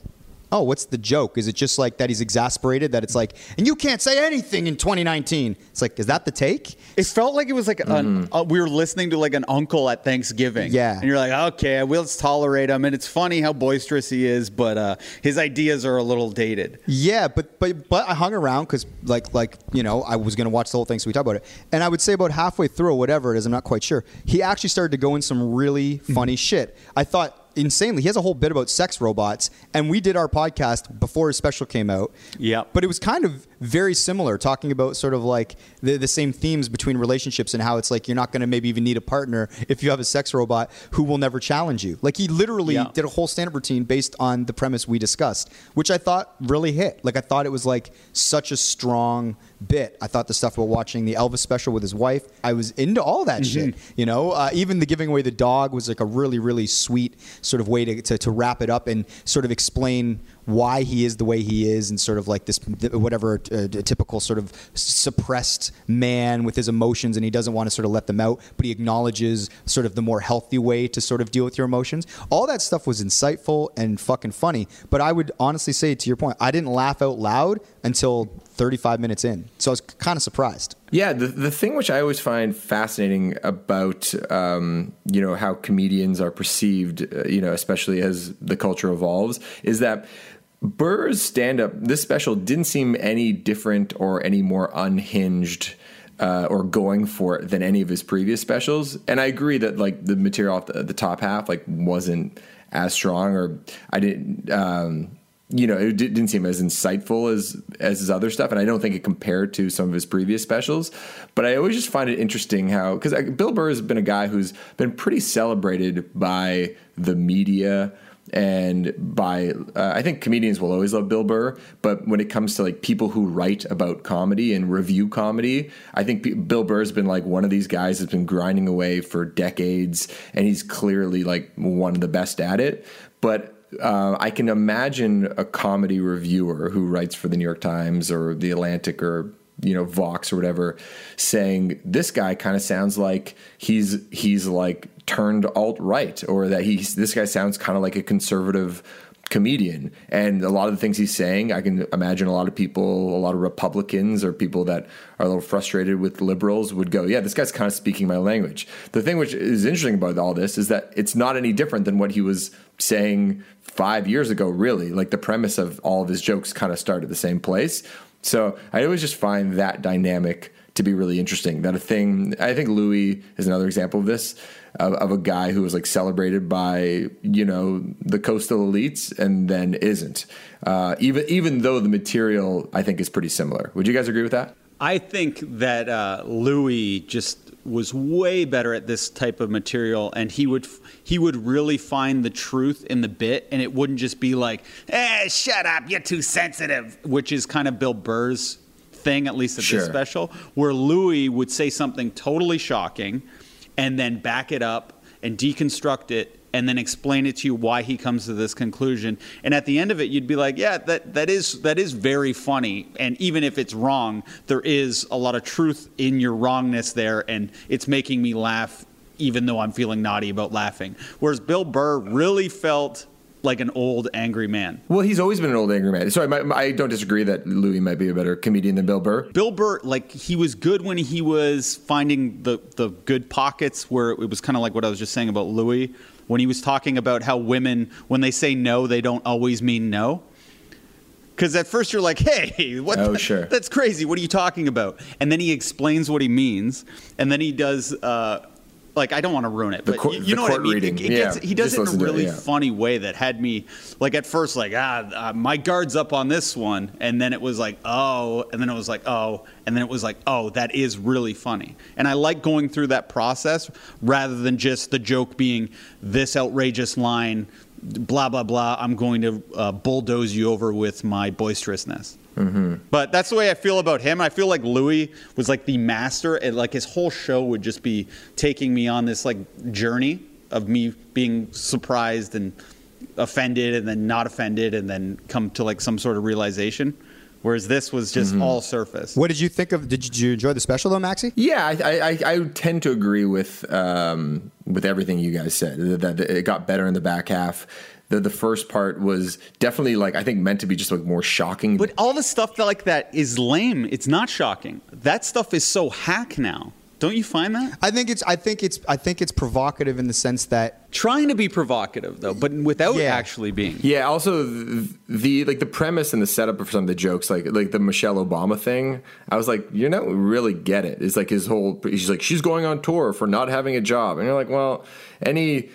Oh, what's the joke? Is it just like that he's exasperated that it's like, and you can't say anything in 2019? It's like, is that the take? it felt like it was like an, uh, we were listening to like an uncle at thanksgiving Yeah. and you're like okay we'll let's tolerate him and it's funny how boisterous he is but uh, his ideas are a little dated Yeah, but but but I hung around because like like you know I was gonna watch the whole thing, so we talked about it. And I would say about halfway through, or whatever it is, I'm not quite sure. He actually started to go in some really funny shit. I thought insanely. He has a whole bit about sex robots, and we did our podcast before his special came out. Yeah, But it was kind of very similar, talking about sort of like the, the same themes between relationships and how it's like you're not going to maybe even need a partner if you have a sex robot who will never challenge you. Like he literally Yeah. did a whole stand-up routine based on the premise we discussed, which I thought really hit. Like I thought it was like such a strong bit. I thought the stuff about watching the Elvis special with his wife, I was into all that shit. You know, uh, even the giving away the dog was like a really, really sweet sort of way to, to, to wrap it up and sort of explain why he is the way he is and sort of like this whatever uh, typical sort of suppressed man with his emotions and he doesn't want to sort of let them out but he acknowledges sort of the more healthy way to sort of deal with your emotions. All that stuff was insightful and fucking funny but i would honestly say to your point i didn't laugh out loud until 35 minutes in. So i was kind of surprised. Yeah, the the thing which I always find fascinating about um, you know how comedians are perceived, uh, you know, especially as the culture evolves, is that Burr's stand up, this special didn't seem any different or any more unhinged. Uh, or going for it than any of his previous specials, and I agree that like the material off the, the top half like wasn't as strong, or I didn't um, you know, it di- didn't seem as insightful as as his other stuff, and I don't think it compared to some of his previous specials. But I always just find it interesting how because Bill Burr has been a guy who's been pretty celebrated by the media and by uh, I think comedians will always love Bill Burr, but when it comes to like people who write about comedy and review comedy, I think P- Bill Burr's been like one of these guys that's been grinding away for decades, and he's clearly like one of the best at it. But uh, I can imagine a comedy reviewer who writes for the New York Times or the Atlantic or you know Vox or whatever, saying this guy kind of sounds like he's he's like turned alt right, or that he's this guy sounds kind of like a conservative comedian. And a lot of the things he's saying, I can imagine a lot of people, a lot of Republicans or people that are a little frustrated with liberals would go, yeah, this guy's kind of speaking my language. The thing which is interesting about all this is that it's not any different than what he was saying five years ago, really. Like the premise of all of his jokes kind of started the same place. So I always just find that dynamic to be really interesting. That a thing. I think Louis is another example of this. Of, of a guy who was like celebrated by you know the coastal elites and then isn't uh, even even though the material I think is pretty similar. Would you guys agree with that? I think that uh, Louis just was way better at this type of material, and he would he would really find the truth in the bit, and it wouldn't just be like, "Eh, shut up, you're too sensitive," which is kind of Bill Burr's thing, at least at Sure. this special, where Louis would say something totally shocking, and then back it up and deconstruct it. And then explain it to you why he comes to this conclusion, and at the end of it, you'd be like, "Yeah, that that is that is very funny." And even if it's wrong, there is a lot of truth in your wrongness there, and it's making me laugh even though I'm feeling naughty about laughing. Whereas Bill Burr really felt like an old angry man. Well, he's always been an old angry man. So I, I don't disagree that Louis might be a better comedian than Bill Burr. Bill Burr, like he was good when he was finding the the good pockets where it was kind of like what I was just saying about Louis when he was talking about how women when they say no they don't always mean no. Because at first you're like, "Hey, what? Oh, the- sure. That's crazy. What are you talking about?" And then he explains what he means, and then he does. Uh, like I don't want to ruin it, but court- you, you know what I mean. reading. It, it Yeah, gets, he does just it in a to it, really yeah. funny way that had me like at first like ah uh, my guard's up on this one and then it was like oh and then it was like oh and then it was like oh that is really funny and i like going through that process rather than just the joke being this outrageous line blah blah blah i'm going to uh, bulldoze you over with my boisterousness but that's the way I feel about him. I feel like Louis was like the master, and like his whole show would just be taking me on this like journey of me being surprised and offended, and then not offended, and then come to like some sort of realization. Whereas this was just all surface. What did you think of? Did you, did you enjoy the special though, Maxi? Yeah, I, I, I- I tend to agree with um, with everything you guys said. That, that it got better in the back half. The the first part was definitely like I think meant to be just like more shocking. But all the stuff that like that is lame. It's not shocking. That stuff is so hack now. Don't you find that? I think it's. I think it's. I think it's provocative in the sense that Trying to be provocative though, but without Yeah. actually being. Yeah. Also, the, the like the premise and the setup of some of the jokes, like like the Michelle Obama thing, I was like, you don't really get it. It's like his whole. He's like, she's going on tour for not having a job, and you're like, well, any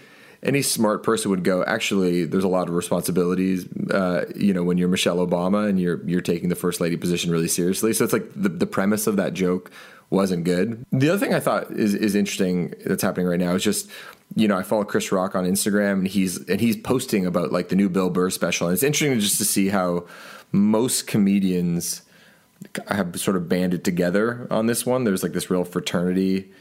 any smart person would go. Actually, there's a lot of responsibilities. Uh, you know, when you're Michelle Obama and you're you're taking the first lady position really seriously. So it's like the the premise of that joke wasn't good. The other thing I thought is is interesting that's happening right now is just you know I follow Chris Rock on Instagram and he's and he's posting about like the new Bill Burr special and it's interesting just to see how most comedians have sort of banded together on this one. There's like this real fraternity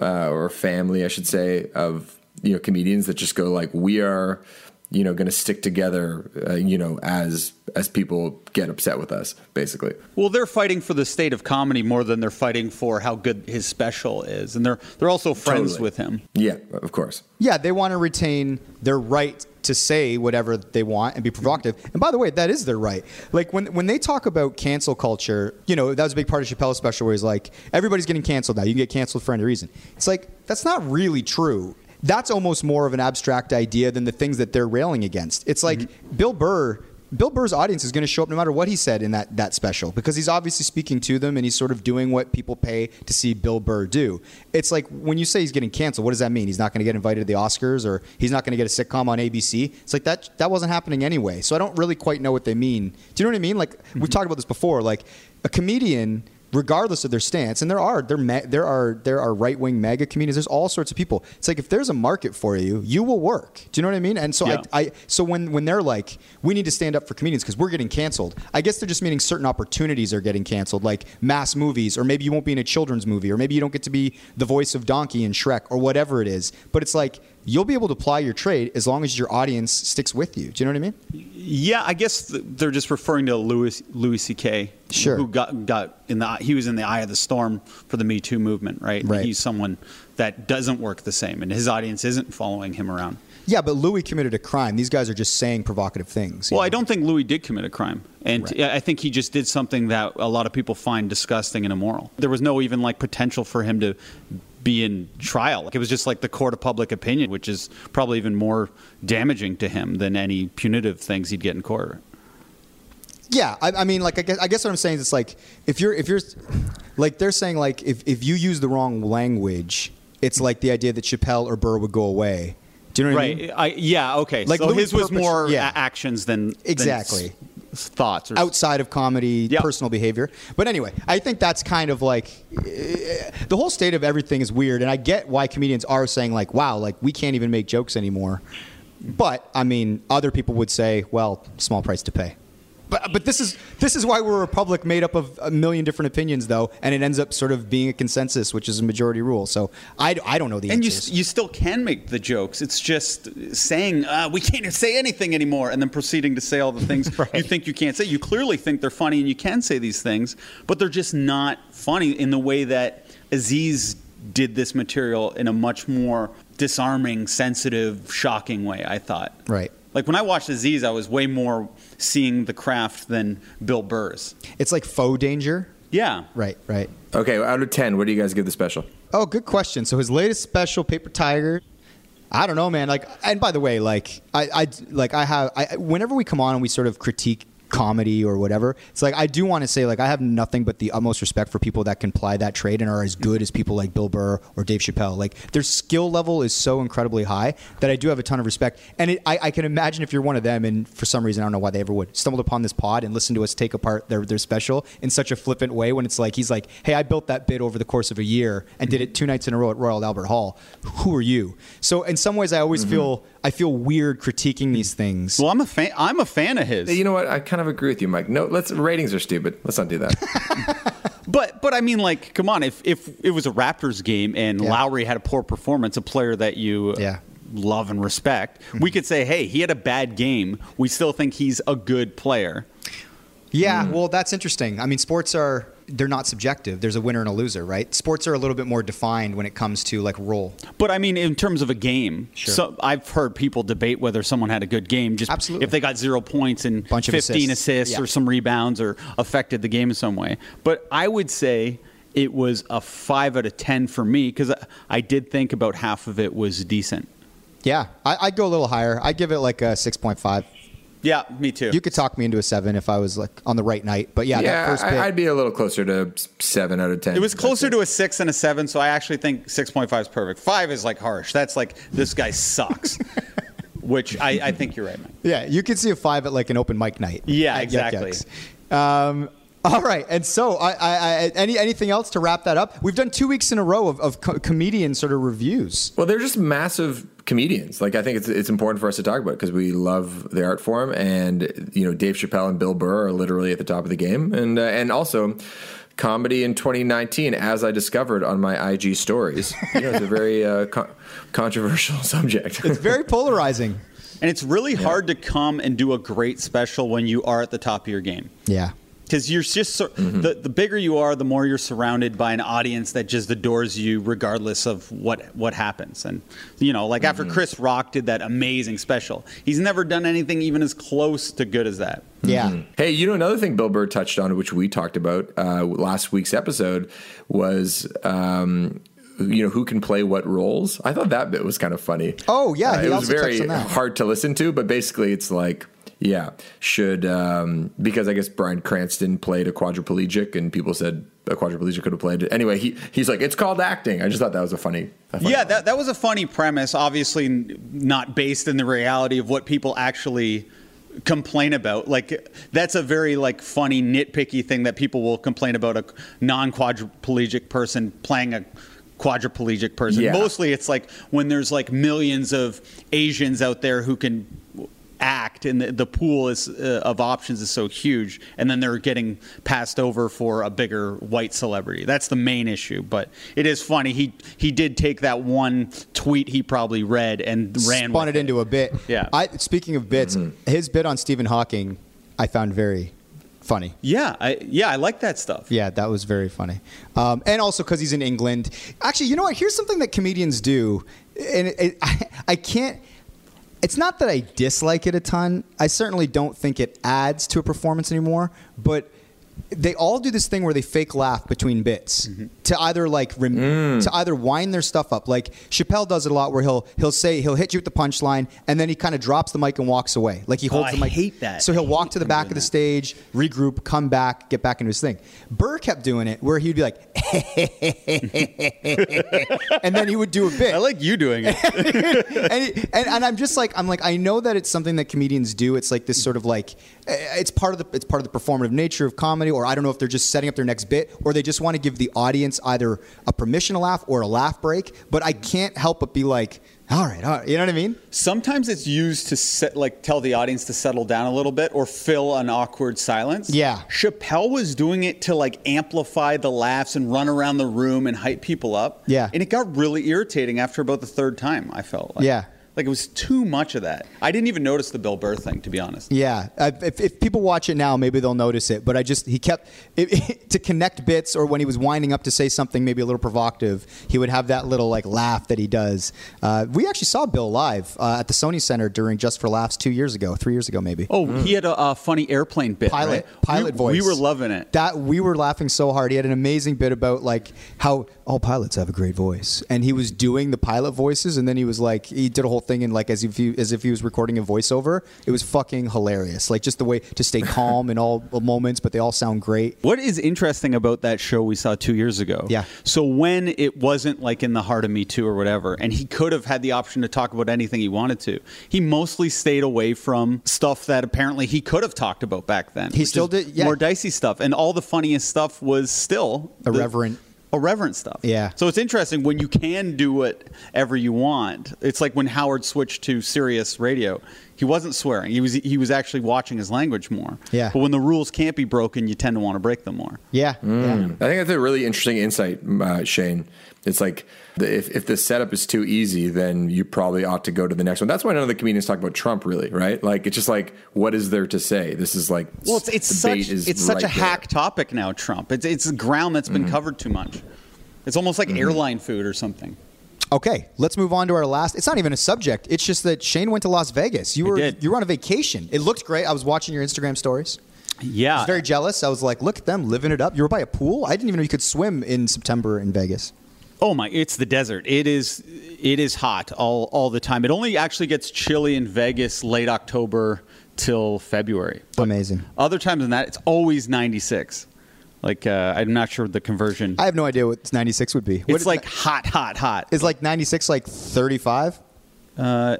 uh, or family, I should say, of you know comedians that just go like, we are, you know, going to stick together, uh, you know, as as people get upset with us, basically. Well, they're fighting for the state of comedy more than they're fighting for how good his special is, and they're they're also friends Totally. with him. Yeah, of course. yeah, they want to retain their right to say whatever they want and be provocative. And by the way, that is their right. Like when when they talk about cancel culture, you know, that was a big part of Chappelle's special where he's like, everybody's getting canceled now. You can get canceled for any reason. It's like that's not really true. That's almost more of an abstract idea than the things that they're railing against. It's like mm-hmm. Bill Burr. Bill Burr's audience is going to show up no matter what he said in that, that special because he's obviously speaking to them and he's sort of doing what people pay to see Bill Burr do. It's like when you say he's getting canceled, what does that mean? He's not going to get invited to the Oscars or he's not going to get a sitcom on ABC? It's like that that wasn't happening anyway. So I don't really quite know what they mean. Do you know what I mean? Like we've mm-hmm. talked about this before. Like a comedian regardless of their stance, and there are there ma- there are there are right wing mega comedians. There's all sorts of people. It's like if there's a market for you, you will work. Do you know what I mean? And so Yeah. I, I so when when they're like, we need to stand up for comedians because we're getting canceled. I guess they're just meaning certain opportunities are getting canceled, like mass movies, or maybe you won't be in a children's movie, or maybe you don't get to be the voice of Donkey in Shrek, or whatever it is. But it's like you'll be able to ply your trade as long as your audience sticks with you. Do you know what I mean? Yeah, I guess they're just referring to Louis Louis C.K. Sure. who got got in the he was in the eye of the storm for the Me Too movement, right? Right. He's someone that doesn't work the same, and his audience isn't following him around. Yeah, but Louis committed a crime. These guys are just saying provocative things. Well, know? I don't think Louis did commit a crime, and Right. I think he just did something that a lot of people find disgusting and immoral. There was no even like potential for him to be in trial. Like, it was just like the court of public opinion, which is probably even more damaging to him than any punitive things he'd get in court. Yeah, I, I mean, like I guess, I guess what I'm saying is it's like if you're if you're like they're saying like if if you use the wrong language, it's like the idea that Chappelle or Burr would go away. Do you know what I mean? Right. Yeah. Okay. Like so Louis his was more yeah. actions than than Exactly. s- thoughts outside of comedy, Yep. personal behavior. But anyway, I think that's kind of like eh, the whole state of everything is weird, and I get why comedians are saying like, "Wow, like we can't even make jokes anymore." But I mean, other people would say, "Well, small price to pay." But, but this is this is why we're a republic made up of a million different opinions, though, and it ends up sort of being a consensus, which is a majority rule. So I, I don't know the And you, you still can make the jokes. It's just saying uh, we can't say anything anymore, and then proceeding to say all the things Right. you think you can't say. You clearly think they're funny, and you can say these things, but they're just not funny in the way that Aziz did this material in a much more disarming, sensitive, shocking way. I thought. Right. Like when I watched Aziz, I was way more seeing the craft than Bill Burr's. it's like faux danger. Yeah. Right, right. Okay, out of ten, what do you guys give the special? Oh, good question. So his latest special, Paper Tiger. I don't know, man. Like, and by the way, like, I, I like, I have, I, whenever we come on and we sort of critique comedy or whatever, it's like I do want to say, like, I have nothing but the utmost respect for people that can ply that trade and are as good as people like Bill Burr or Dave Chappelle. Like, their skill level is so incredibly high that I do have a ton of respect. And it, I, I can imagine if you're one of them, and for some reason I don't know why they ever would stumbled upon this pod and listened to us take apart their their special in such a flippant way when it's like he's like, hey, I built that bit over the course of a year and did it two nights in a row at Royal Albert Hall. Who are you? So in some ways, I always mm-hmm. feel I feel weird critiquing these things. Well, I'm a fan. I'm a fan of his. You know what? I kind of agree with you, Mike. No, let's ratings are stupid. Let's not do that. But but I mean, like, come on. If if it was a Raptors game and Yeah. Lowry had a poor performance, a player that you Yeah. love and respect, we mm-hmm. could say, hey, he had a bad game. We still think he's a good player. Yeah, well, that's interesting. I mean, sports are they're not subjective. There's a winner and a loser, right? Sports are a little bit more defined when it comes to like role. But I mean, in terms of a game, Sure. so I've heard people debate whether someone had a good game just Absolutely. if they got zero points and Bunch 15 assists. assists, Yeah. or some rebounds or affected the game in some way. But I would say it was a five out of 10 for me because I, I did think about half of it was decent. Yeah, I, I'd go a little higher. I'd give it like a six point five. Yeah, me too. You could talk me into a seven if I was like on the right night. But yeah, that yeah, first bit. I, I'd be a little closer to seven out of ten. It was closer it. to a six and a seven, so I actually think six point five is perfect. Five is like harsh. That's like this guy sucks, which I, I think you're right, man. Yeah, you could see a five at like an open mic night. Yeah, exactly. Um, all right, and so I, I, I, any anything else to wrap that up? We've done two weeks in a row of, of co- comedian sort of reviews. Well, they're just massive comedians. Like I think it's it's important for us to talk about because we love the art form, and you know Dave Chappelle and Bill Burr are literally at the top of the game, and uh, and also comedy in 2019, as I discovered on my IG stories. You know, it's a very uh, con- controversial subject. It's very polarizing. And it's really hard to come and do a great special when you are at the top of your game. Yeah. Because you're just sur- the the bigger you are, the more you're surrounded by an audience that just adores you, regardless of what what happens. And you know, like after Chris Rock did that amazing special, he's never done anything even as close to good as that. Yeah. Hey, you know another thing Bill Burr touched on, which we talked about uh, last week's episode, was um, you know who can play what roles. I thought that bit was kind of funny. Oh, yeah, Uh, it was very hard to listen to, but basically it's like. Yeah, should um, because I guess Bryan Cranston played a quadriplegic, and people said a quadriplegic could have played it. Anyway, he he's like, it's called acting. I just thought that was a funny. a funny Yeah, line. that, that was a funny premise. Obviously, not based in the reality of what people actually complain about. Like that's a very like funny nitpicky thing that people will complain about a non-quadriplegic person playing a quadriplegic person. Yeah. Mostly, it's like when there's like millions of Asians out there who can act and the, the pool is uh, of options is so huge and then they're getting passed over for a bigger white celebrity that's the main issue but it is funny he he did take that one tweet he probably read and ran Spun with it into a bit. Yeah. I speaking of bits, his bit on Stephen Hawking, I found very funny. yeah I, yeah I like that stuff Yeah, that was very funny. Um, and also because he's in England. Actually, you know what? Here's something that comedians do, and it, it, I, I can't. It's not that I dislike it a ton. I certainly don't think it adds to a performance anymore. But they all do this thing where they fake laugh between bits to either like rem- to either wind their stuff up. Like Chappelle does it a lot, where he'll he'll say he'll hit you with the punchline, and then he kind of drops the mic and walks away. Like he holds I the mic. I hate that. So he'll walk to the back of the stage, regroup, come back, get back into his thing. Burr kept doing it, where he'd be like, and then he would do a bit I like you doing it. and, it- and and I'm just like I'm like I know that it's something that comedians do. It's like this sort of like eh, it's part of the it's part of the performative nature of comedy, or I don't know if they're just setting up their next bit, or they just want to give the audience either a permission to laugh or a laugh break. But I can't help but be like, all right, all right you know what I mean? Sometimes it's used to set, like tell the audience to settle down a little bit or fill an awkward silence. Yeah. Chappelle was doing it to like amplify the laughs and run around the room and hype people up. Yeah. And it got really irritating after about the third time. I felt like. Yeah. Like it was too much of that. I didn't even notice the Bill Burr thing, to be honest. Yeah, if, if people watch it now, maybe they'll notice it. But I just he kept it, to connect bits, or when he was winding up to say something maybe a little provocative, he would have that little like laugh that he does. Uh, we actually saw Bill live uh, at the Sony Center during Just for Laughs two years ago, three years ago maybe. Oh, he had a, a funny airplane bit. pilot right? pilot we, voice. We were loving it. That we were laughing so hard. He had an amazing bit about like how all pilots have a great voice, and he was doing the pilot voices, and then he was like he did a whole thing in like as if he as if he was recording a voiceover. It was fucking hilarious. Like just the way to stay calm in all moments, but they all sound great. What is interesting about that show we saw two years ago? Yeah. So when it wasn't like in the heart of Me Too or whatever, and he could have had the option to talk about anything he wanted to, he mostly stayed away from stuff that apparently he could have talked about back then. He still did- yeah. More dicey stuff, and all the funniest stuff was still the- Irreverent. stuff. Yeah. So it's interesting when you can do whatever you want. It's like when Howard switched to Sirius Radio. He wasn't swearing. He was he was actually watching his language more. Yeah. But when the rules can't be broken, you tend to want to break them more. Yeah, yeah. Mm. I think that's a really interesting insight, uh, Shane. It's like the, if, if the setup is too easy, then you probably ought to go to the next one. That's why none of the comedians talk about Trump, really, right? Like it's just like, what is there to say? This is like, Well, it's it's such bait is it's such a there. hack topic now. Trump. It's it's ground that's been mm-hmm. covered too much. It's almost like mm-hmm. airline food or something. Okay, let's move on to our last. It's not even a subject. It's just that Shane went to Las Vegas. You were you were on a vacation. It looked great. I was watching your Instagram stories. Yeah. I was very jealous. I was like, look at them living it up. You were by a pool. I didn't even know you could swim in September in Vegas. Oh my! It's the desert. It is. It is hot all all the time. It only actually gets chilly in Vegas late October till February. Amazing. Other times than that, it's always 96. Like uh, I'm not sure the conversion. I have no idea what 96 would be. What it's like hot, hot, hot. is like 96 like 35? Uh,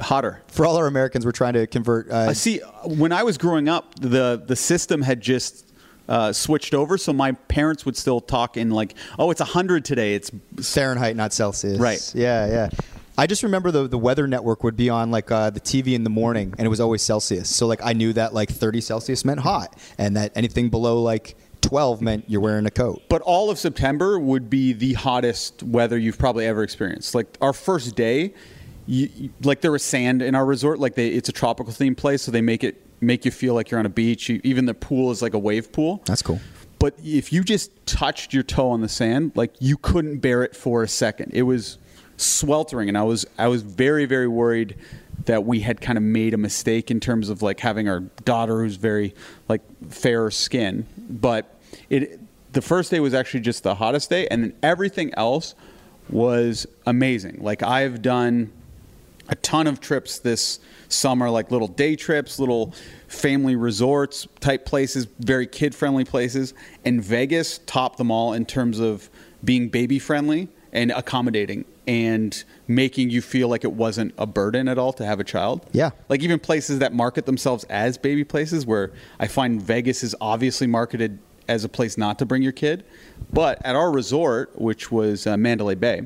hotter. For all our Americans, we're trying to convert. Uh, I see. When I was growing up, the the system had just uh, switched over, so my parents would still talk in like, "Oh, it's hundred today." It's Fahrenheit, not Celsius. Right. Yeah, yeah. I just remember the the Weather Network would be on like uh, the TV in the morning, and it was always Celsius. So like I knew that like 30 Celsius meant hot, and that anything below like 12 meant you're wearing a coat. But all of September would be the hottest weather you've probably ever experienced. Like our first day, you, like there was sand in our resort. Like they, it's a tropical themed place, so they make it make you feel like you're on a beach. You, even the pool is like a wave pool. That's cool. But if you just touched your toe on the sand, like you couldn't bear it for a second. It was sweltering, and I was I was very very worried that we had kind of made a mistake in terms of like having our daughter who's very like fair skin. But it the first day was actually just the hottest day, and then everything else was amazing. Like I've done a ton of trips this summer, like little day trips, little family resorts type places, very kid friendly places. And Vegas topped them all in terms of being baby friendly and accommodating and making you feel like it wasn't a burden at all to have a child. Yeah. Like even places that market themselves as baby places, where I find Vegas is obviously marketed as a place not to bring your kid. But at our resort, which was uh, Mandalay Bay,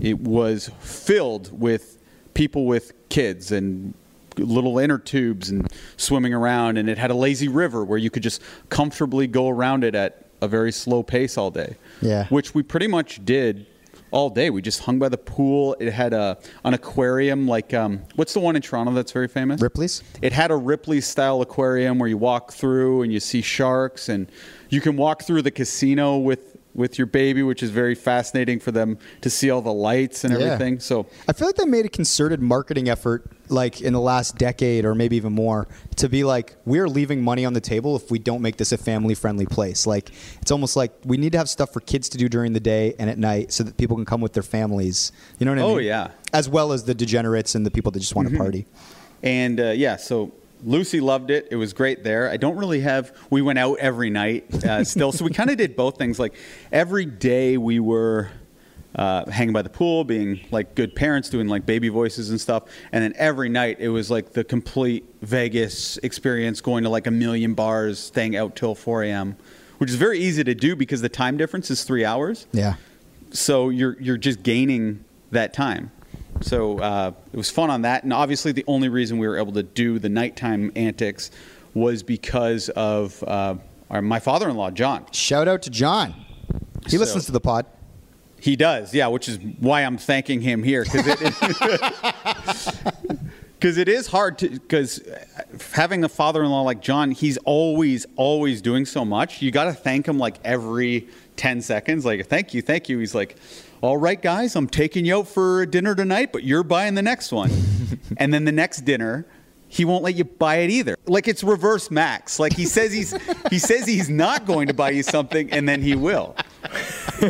it was filled with people with kids and little inner tubes and swimming around and it had a lazy river where you could just comfortably go around it at a very slow pace all day Yeah. which we pretty much did all day. We just hung by the pool. It had a an aquarium like um, what's the one in toronto that's very famous? Ripley's? it had a Ripley style aquarium where you walk through and you see sharks and you can walk through the casino with with your baby, which is very fascinating for them to see all the lights and Yeah. everything. So I feel like they made a concerted marketing effort, like in the last decade or maybe even more, to be like, we're leaving money on the table if we don't make this a family friendly place. Like, it's almost like we need to have stuff for kids to do during the day and at night so that people can come with their families. You know what I Oh, mean? Oh yeah. As well as the degenerates and the people that just want to party. And uh, yeah, so Lucy loved it. It was great there. I don't really have. We went out every night uh, still, so we kind of did both things. Like every day we were uh, hanging by the pool, being like good parents, doing like baby voices and stuff. And then every night it was like the complete Vegas experience, going to like a million bars, staying out till 4 a.m., which is very easy to do because the time difference is three hours Yeah. so you're you're just gaining that time. So uh, it was fun on that, and obviously the only reason we were able to do the nighttime antics was because of uh, our, my father-in-law John. Shout out to John. He So- listens to the pod. He does, yeah, which is why I'm thanking him here because it. Because it is hard to, because having a father-in-law like John, he's always, always doing so much. You got to thank him like every ten seconds. Like, thank you, thank you. He's like, all right, guys, I'm taking you out for dinner tonight, but you're buying the next one. and then the next dinner, he won't let you buy it either. Like it's reverse Max. Like he says he's he says he's not going to buy you something, and then he will.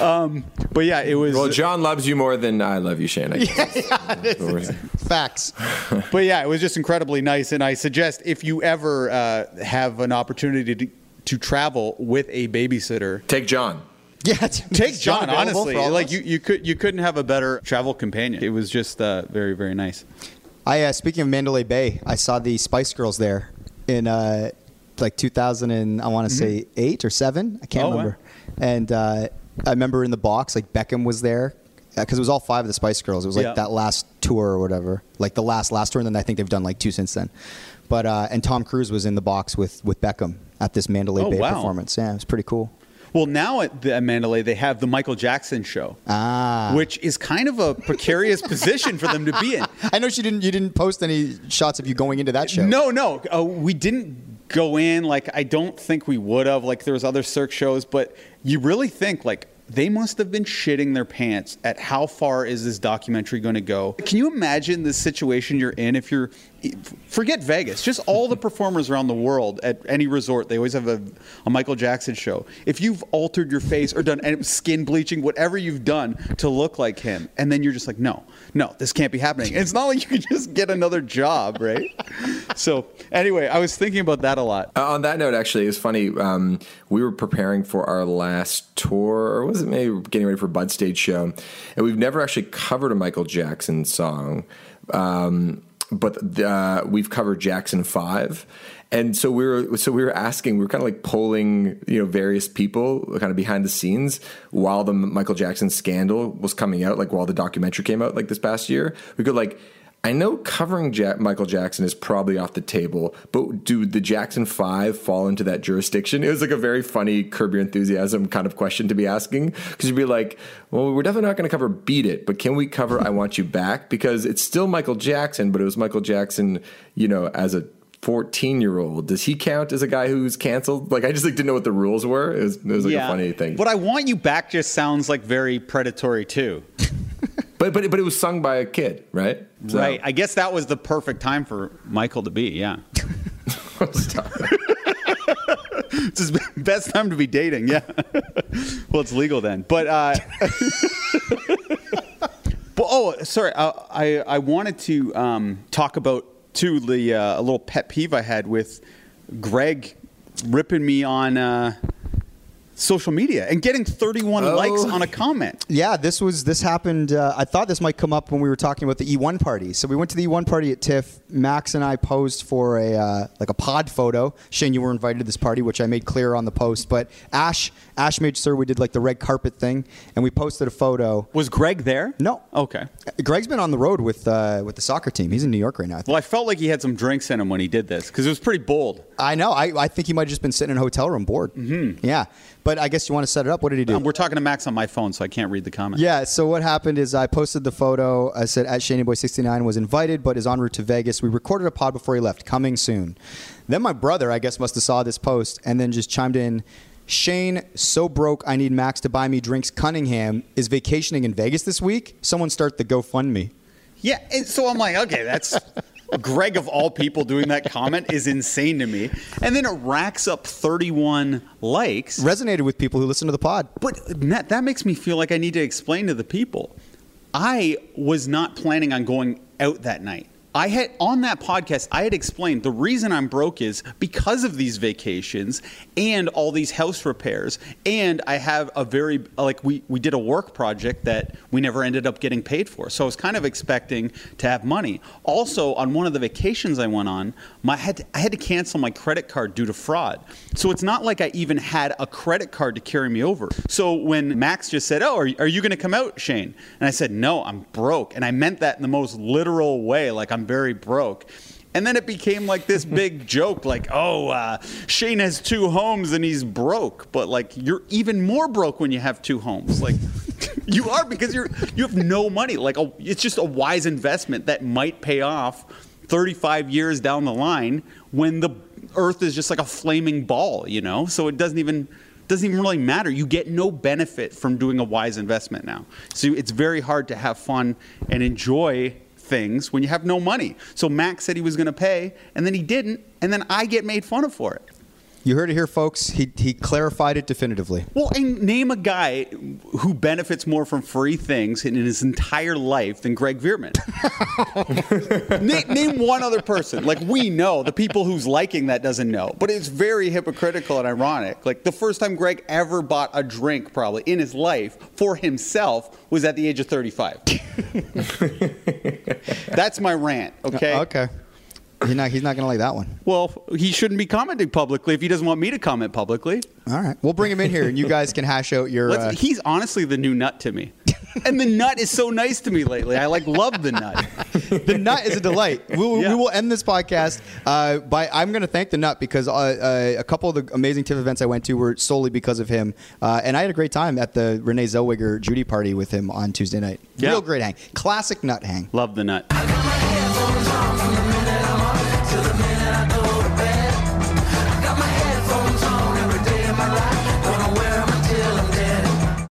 um, but yeah, it was. Well, John loves you more than I love you, Shane. I guess. Facts. But yeah, it was just incredibly nice. And I suggest if you ever uh, have an opportunity to, to travel with a babysitter, Take John. Yeah. take Is John. honestly, for all of like you, you could you couldn't have a better travel companion. It was just uh, very very nice. I uh, speaking of Mandalay Bay, I saw the Spice Girls there in uh, like 2000 and I want to say eight or seven. I can't Oh, wow. remember. And uh, I remember in the box like Beckham was there because it was all five of the Spice Girls. It was like Yeah. that last tour or whatever, like the last last tour, and then I think they've done like two since then. But uh, and Tom Cruise was in the box with with Beckham at this Mandalay Oh, Bay wow. performance. Yeah, it was pretty cool. Well, now at the at Mandalay they have the Michael Jackson show, Ah, which is kind of a precarious position for them to be in. I know she didn't. You didn't post any shots of you going into that show. No, no, uh, we didn't go in. Like I don't think we would have. Like there was other Cirque shows, but you really think like they must have been shitting their pants at how far is this documentary going to go. Can you imagine the situation you're in if you're forget Vegas, just all the performers around the world at any resort, they always have a, a Michael Jackson show. If you've altered your face or done skin bleaching, whatever you've done to look like him, and then you're just like, no, no, this can't be happening. And it's not like you can just get another job, right? so anyway, I was thinking about that a lot. Uh, on that note, actually, it was funny. Um, we were preparing for our last tour, or was it maybe getting ready for Bud Stage show, and we've never actually covered a Michael Jackson song. Um, but uh, we've covered Jackson Five, and so we were so we were asking, we were kind of like polling, you know, various people kind of behind the scenes while the Michael Jackson scandal was coming out, like while the documentary came out, like this past year. We could like. I know covering Jack, Michael Jackson is probably off the table, but do the Jackson Five fall into that jurisdiction? It was like a very funny Curb Your Enthusiasm kind of question to be asking because you'd be like, "Well, we're definitely not going to cover Beat It, but can we cover I Want You Back because it's still Michael Jackson, but it was Michael Jackson, you know, as a 14 year old. Does he count as a guy who's canceled? Like, I just like didn't know what the rules were. It was, it was like a funny thing. But I want you back just sounds like very predatory too. But but but it was sung by a kid, right? So- Right. I guess that was the perfect time for Michael to be, yeah. It's his best time to be dating. Yeah. well, it's legal then. But uh, but oh, sorry. I I, I wanted to um, talk about too the uh, a little pet peeve I had with Greg ripping me on uh, social media and getting 31 Oh. likes on a comment. Yeah, this was this happened. Uh, I thought this might come up when we were talking about the eOne party. So we went to the eOne party at TIFF. Max and I posed for a uh, like a pod photo. Shane, you were invited to this party, which I made clear on the post. But Ash, Ash made sure we did like the red carpet thing, and we posted a photo. Was Greg there? No. Okay. Greg's been on the road with uh, with the soccer team. He's in New York right now. I. Well, I felt like he had some drinks in him when he did this because it was pretty bold. I know. I, I think he might have just been sitting in a hotel room bored. Mm-hmm. Yeah. But I guess you want to set it up. What did he do? Um, we're talking to Max on my phone, so I can't read the comment. Yeah, so what happened is I posted the photo. I said at ShaneyBoy69 was invited but is en route to Vegas. We recorded a pod before he left, coming soon. Then my brother, I guess, must have saw this post and then just chimed in. Shane, so broke, I need Max to buy me drinks. Cunningham is vacationing in Vegas this week. Someone start the GoFundMe. Yeah, and so I'm like, okay, that's Greg of all people doing that comment is insane to me. And then it racks up 31 likes. Resonated with people who listen to the pod. But that, that makes me feel like I need to explain to the people. I was not planning on going out that night. I had on that podcast, I had explained the reason I'm broke is because of these vacations and all these house repairs. And I have a very, like, we, we did a work project that we never ended up getting paid for. So I was kind of expecting to have money. Also, on one of the vacations I went on, my, I, had to, I had to cancel my credit card due to fraud. So it's not like I even had a credit card to carry me over. So when Max just said, Oh, are, are you going to come out, Shane? And I said, No, I'm broke. And I meant that in the most literal way. Like, I'm very broke. And then it became like this big joke, like, oh, uh, Shane has two homes and he's broke. But like, you're even more broke when you have two homes. Like, you are because you're you have no money. Like, a, it's just a wise investment that might pay off 35 years down the line when the Earth is just like a flaming ball, you know. So it doesn't even doesn't even really matter. You get no benefit from doing a wise investment now. So it's very hard to have fun and enjoy things when you have no money. So Max said he was going to pay, and then he didn't, and then I get made fun of for it. You heard it here, folks. He, he clarified it definitively. Well, and name a guy who benefits more from free things in his entire life than Greg Veerman. name, name one other person. Like we know, the people who's liking that doesn't know. But it's very hypocritical and ironic. Like the first time Greg ever bought a drink, probably in his life for himself, was at the age of 35. That's my rant. Okay. Okay. He's not, he's not going to like that one. Well, he shouldn't be commenting publicly if he doesn't want me to comment publicly. All right. We'll bring him in here and you guys can hash out your. Let's- Uh, he's honestly the new nut to me. and the nut is so nice to me lately. I like love the nut. the nut is a delight. We, will- Yeah. we will end this podcast uh, by. I'm going to thank the nut because uh, uh, a couple of the amazing TIFF events I went to were solely because of him, uh, and I had a great time at the Renee Zellweger Judy party with him on Tuesday night. Yeah. Real great hang, classic nut hang. Love the nut.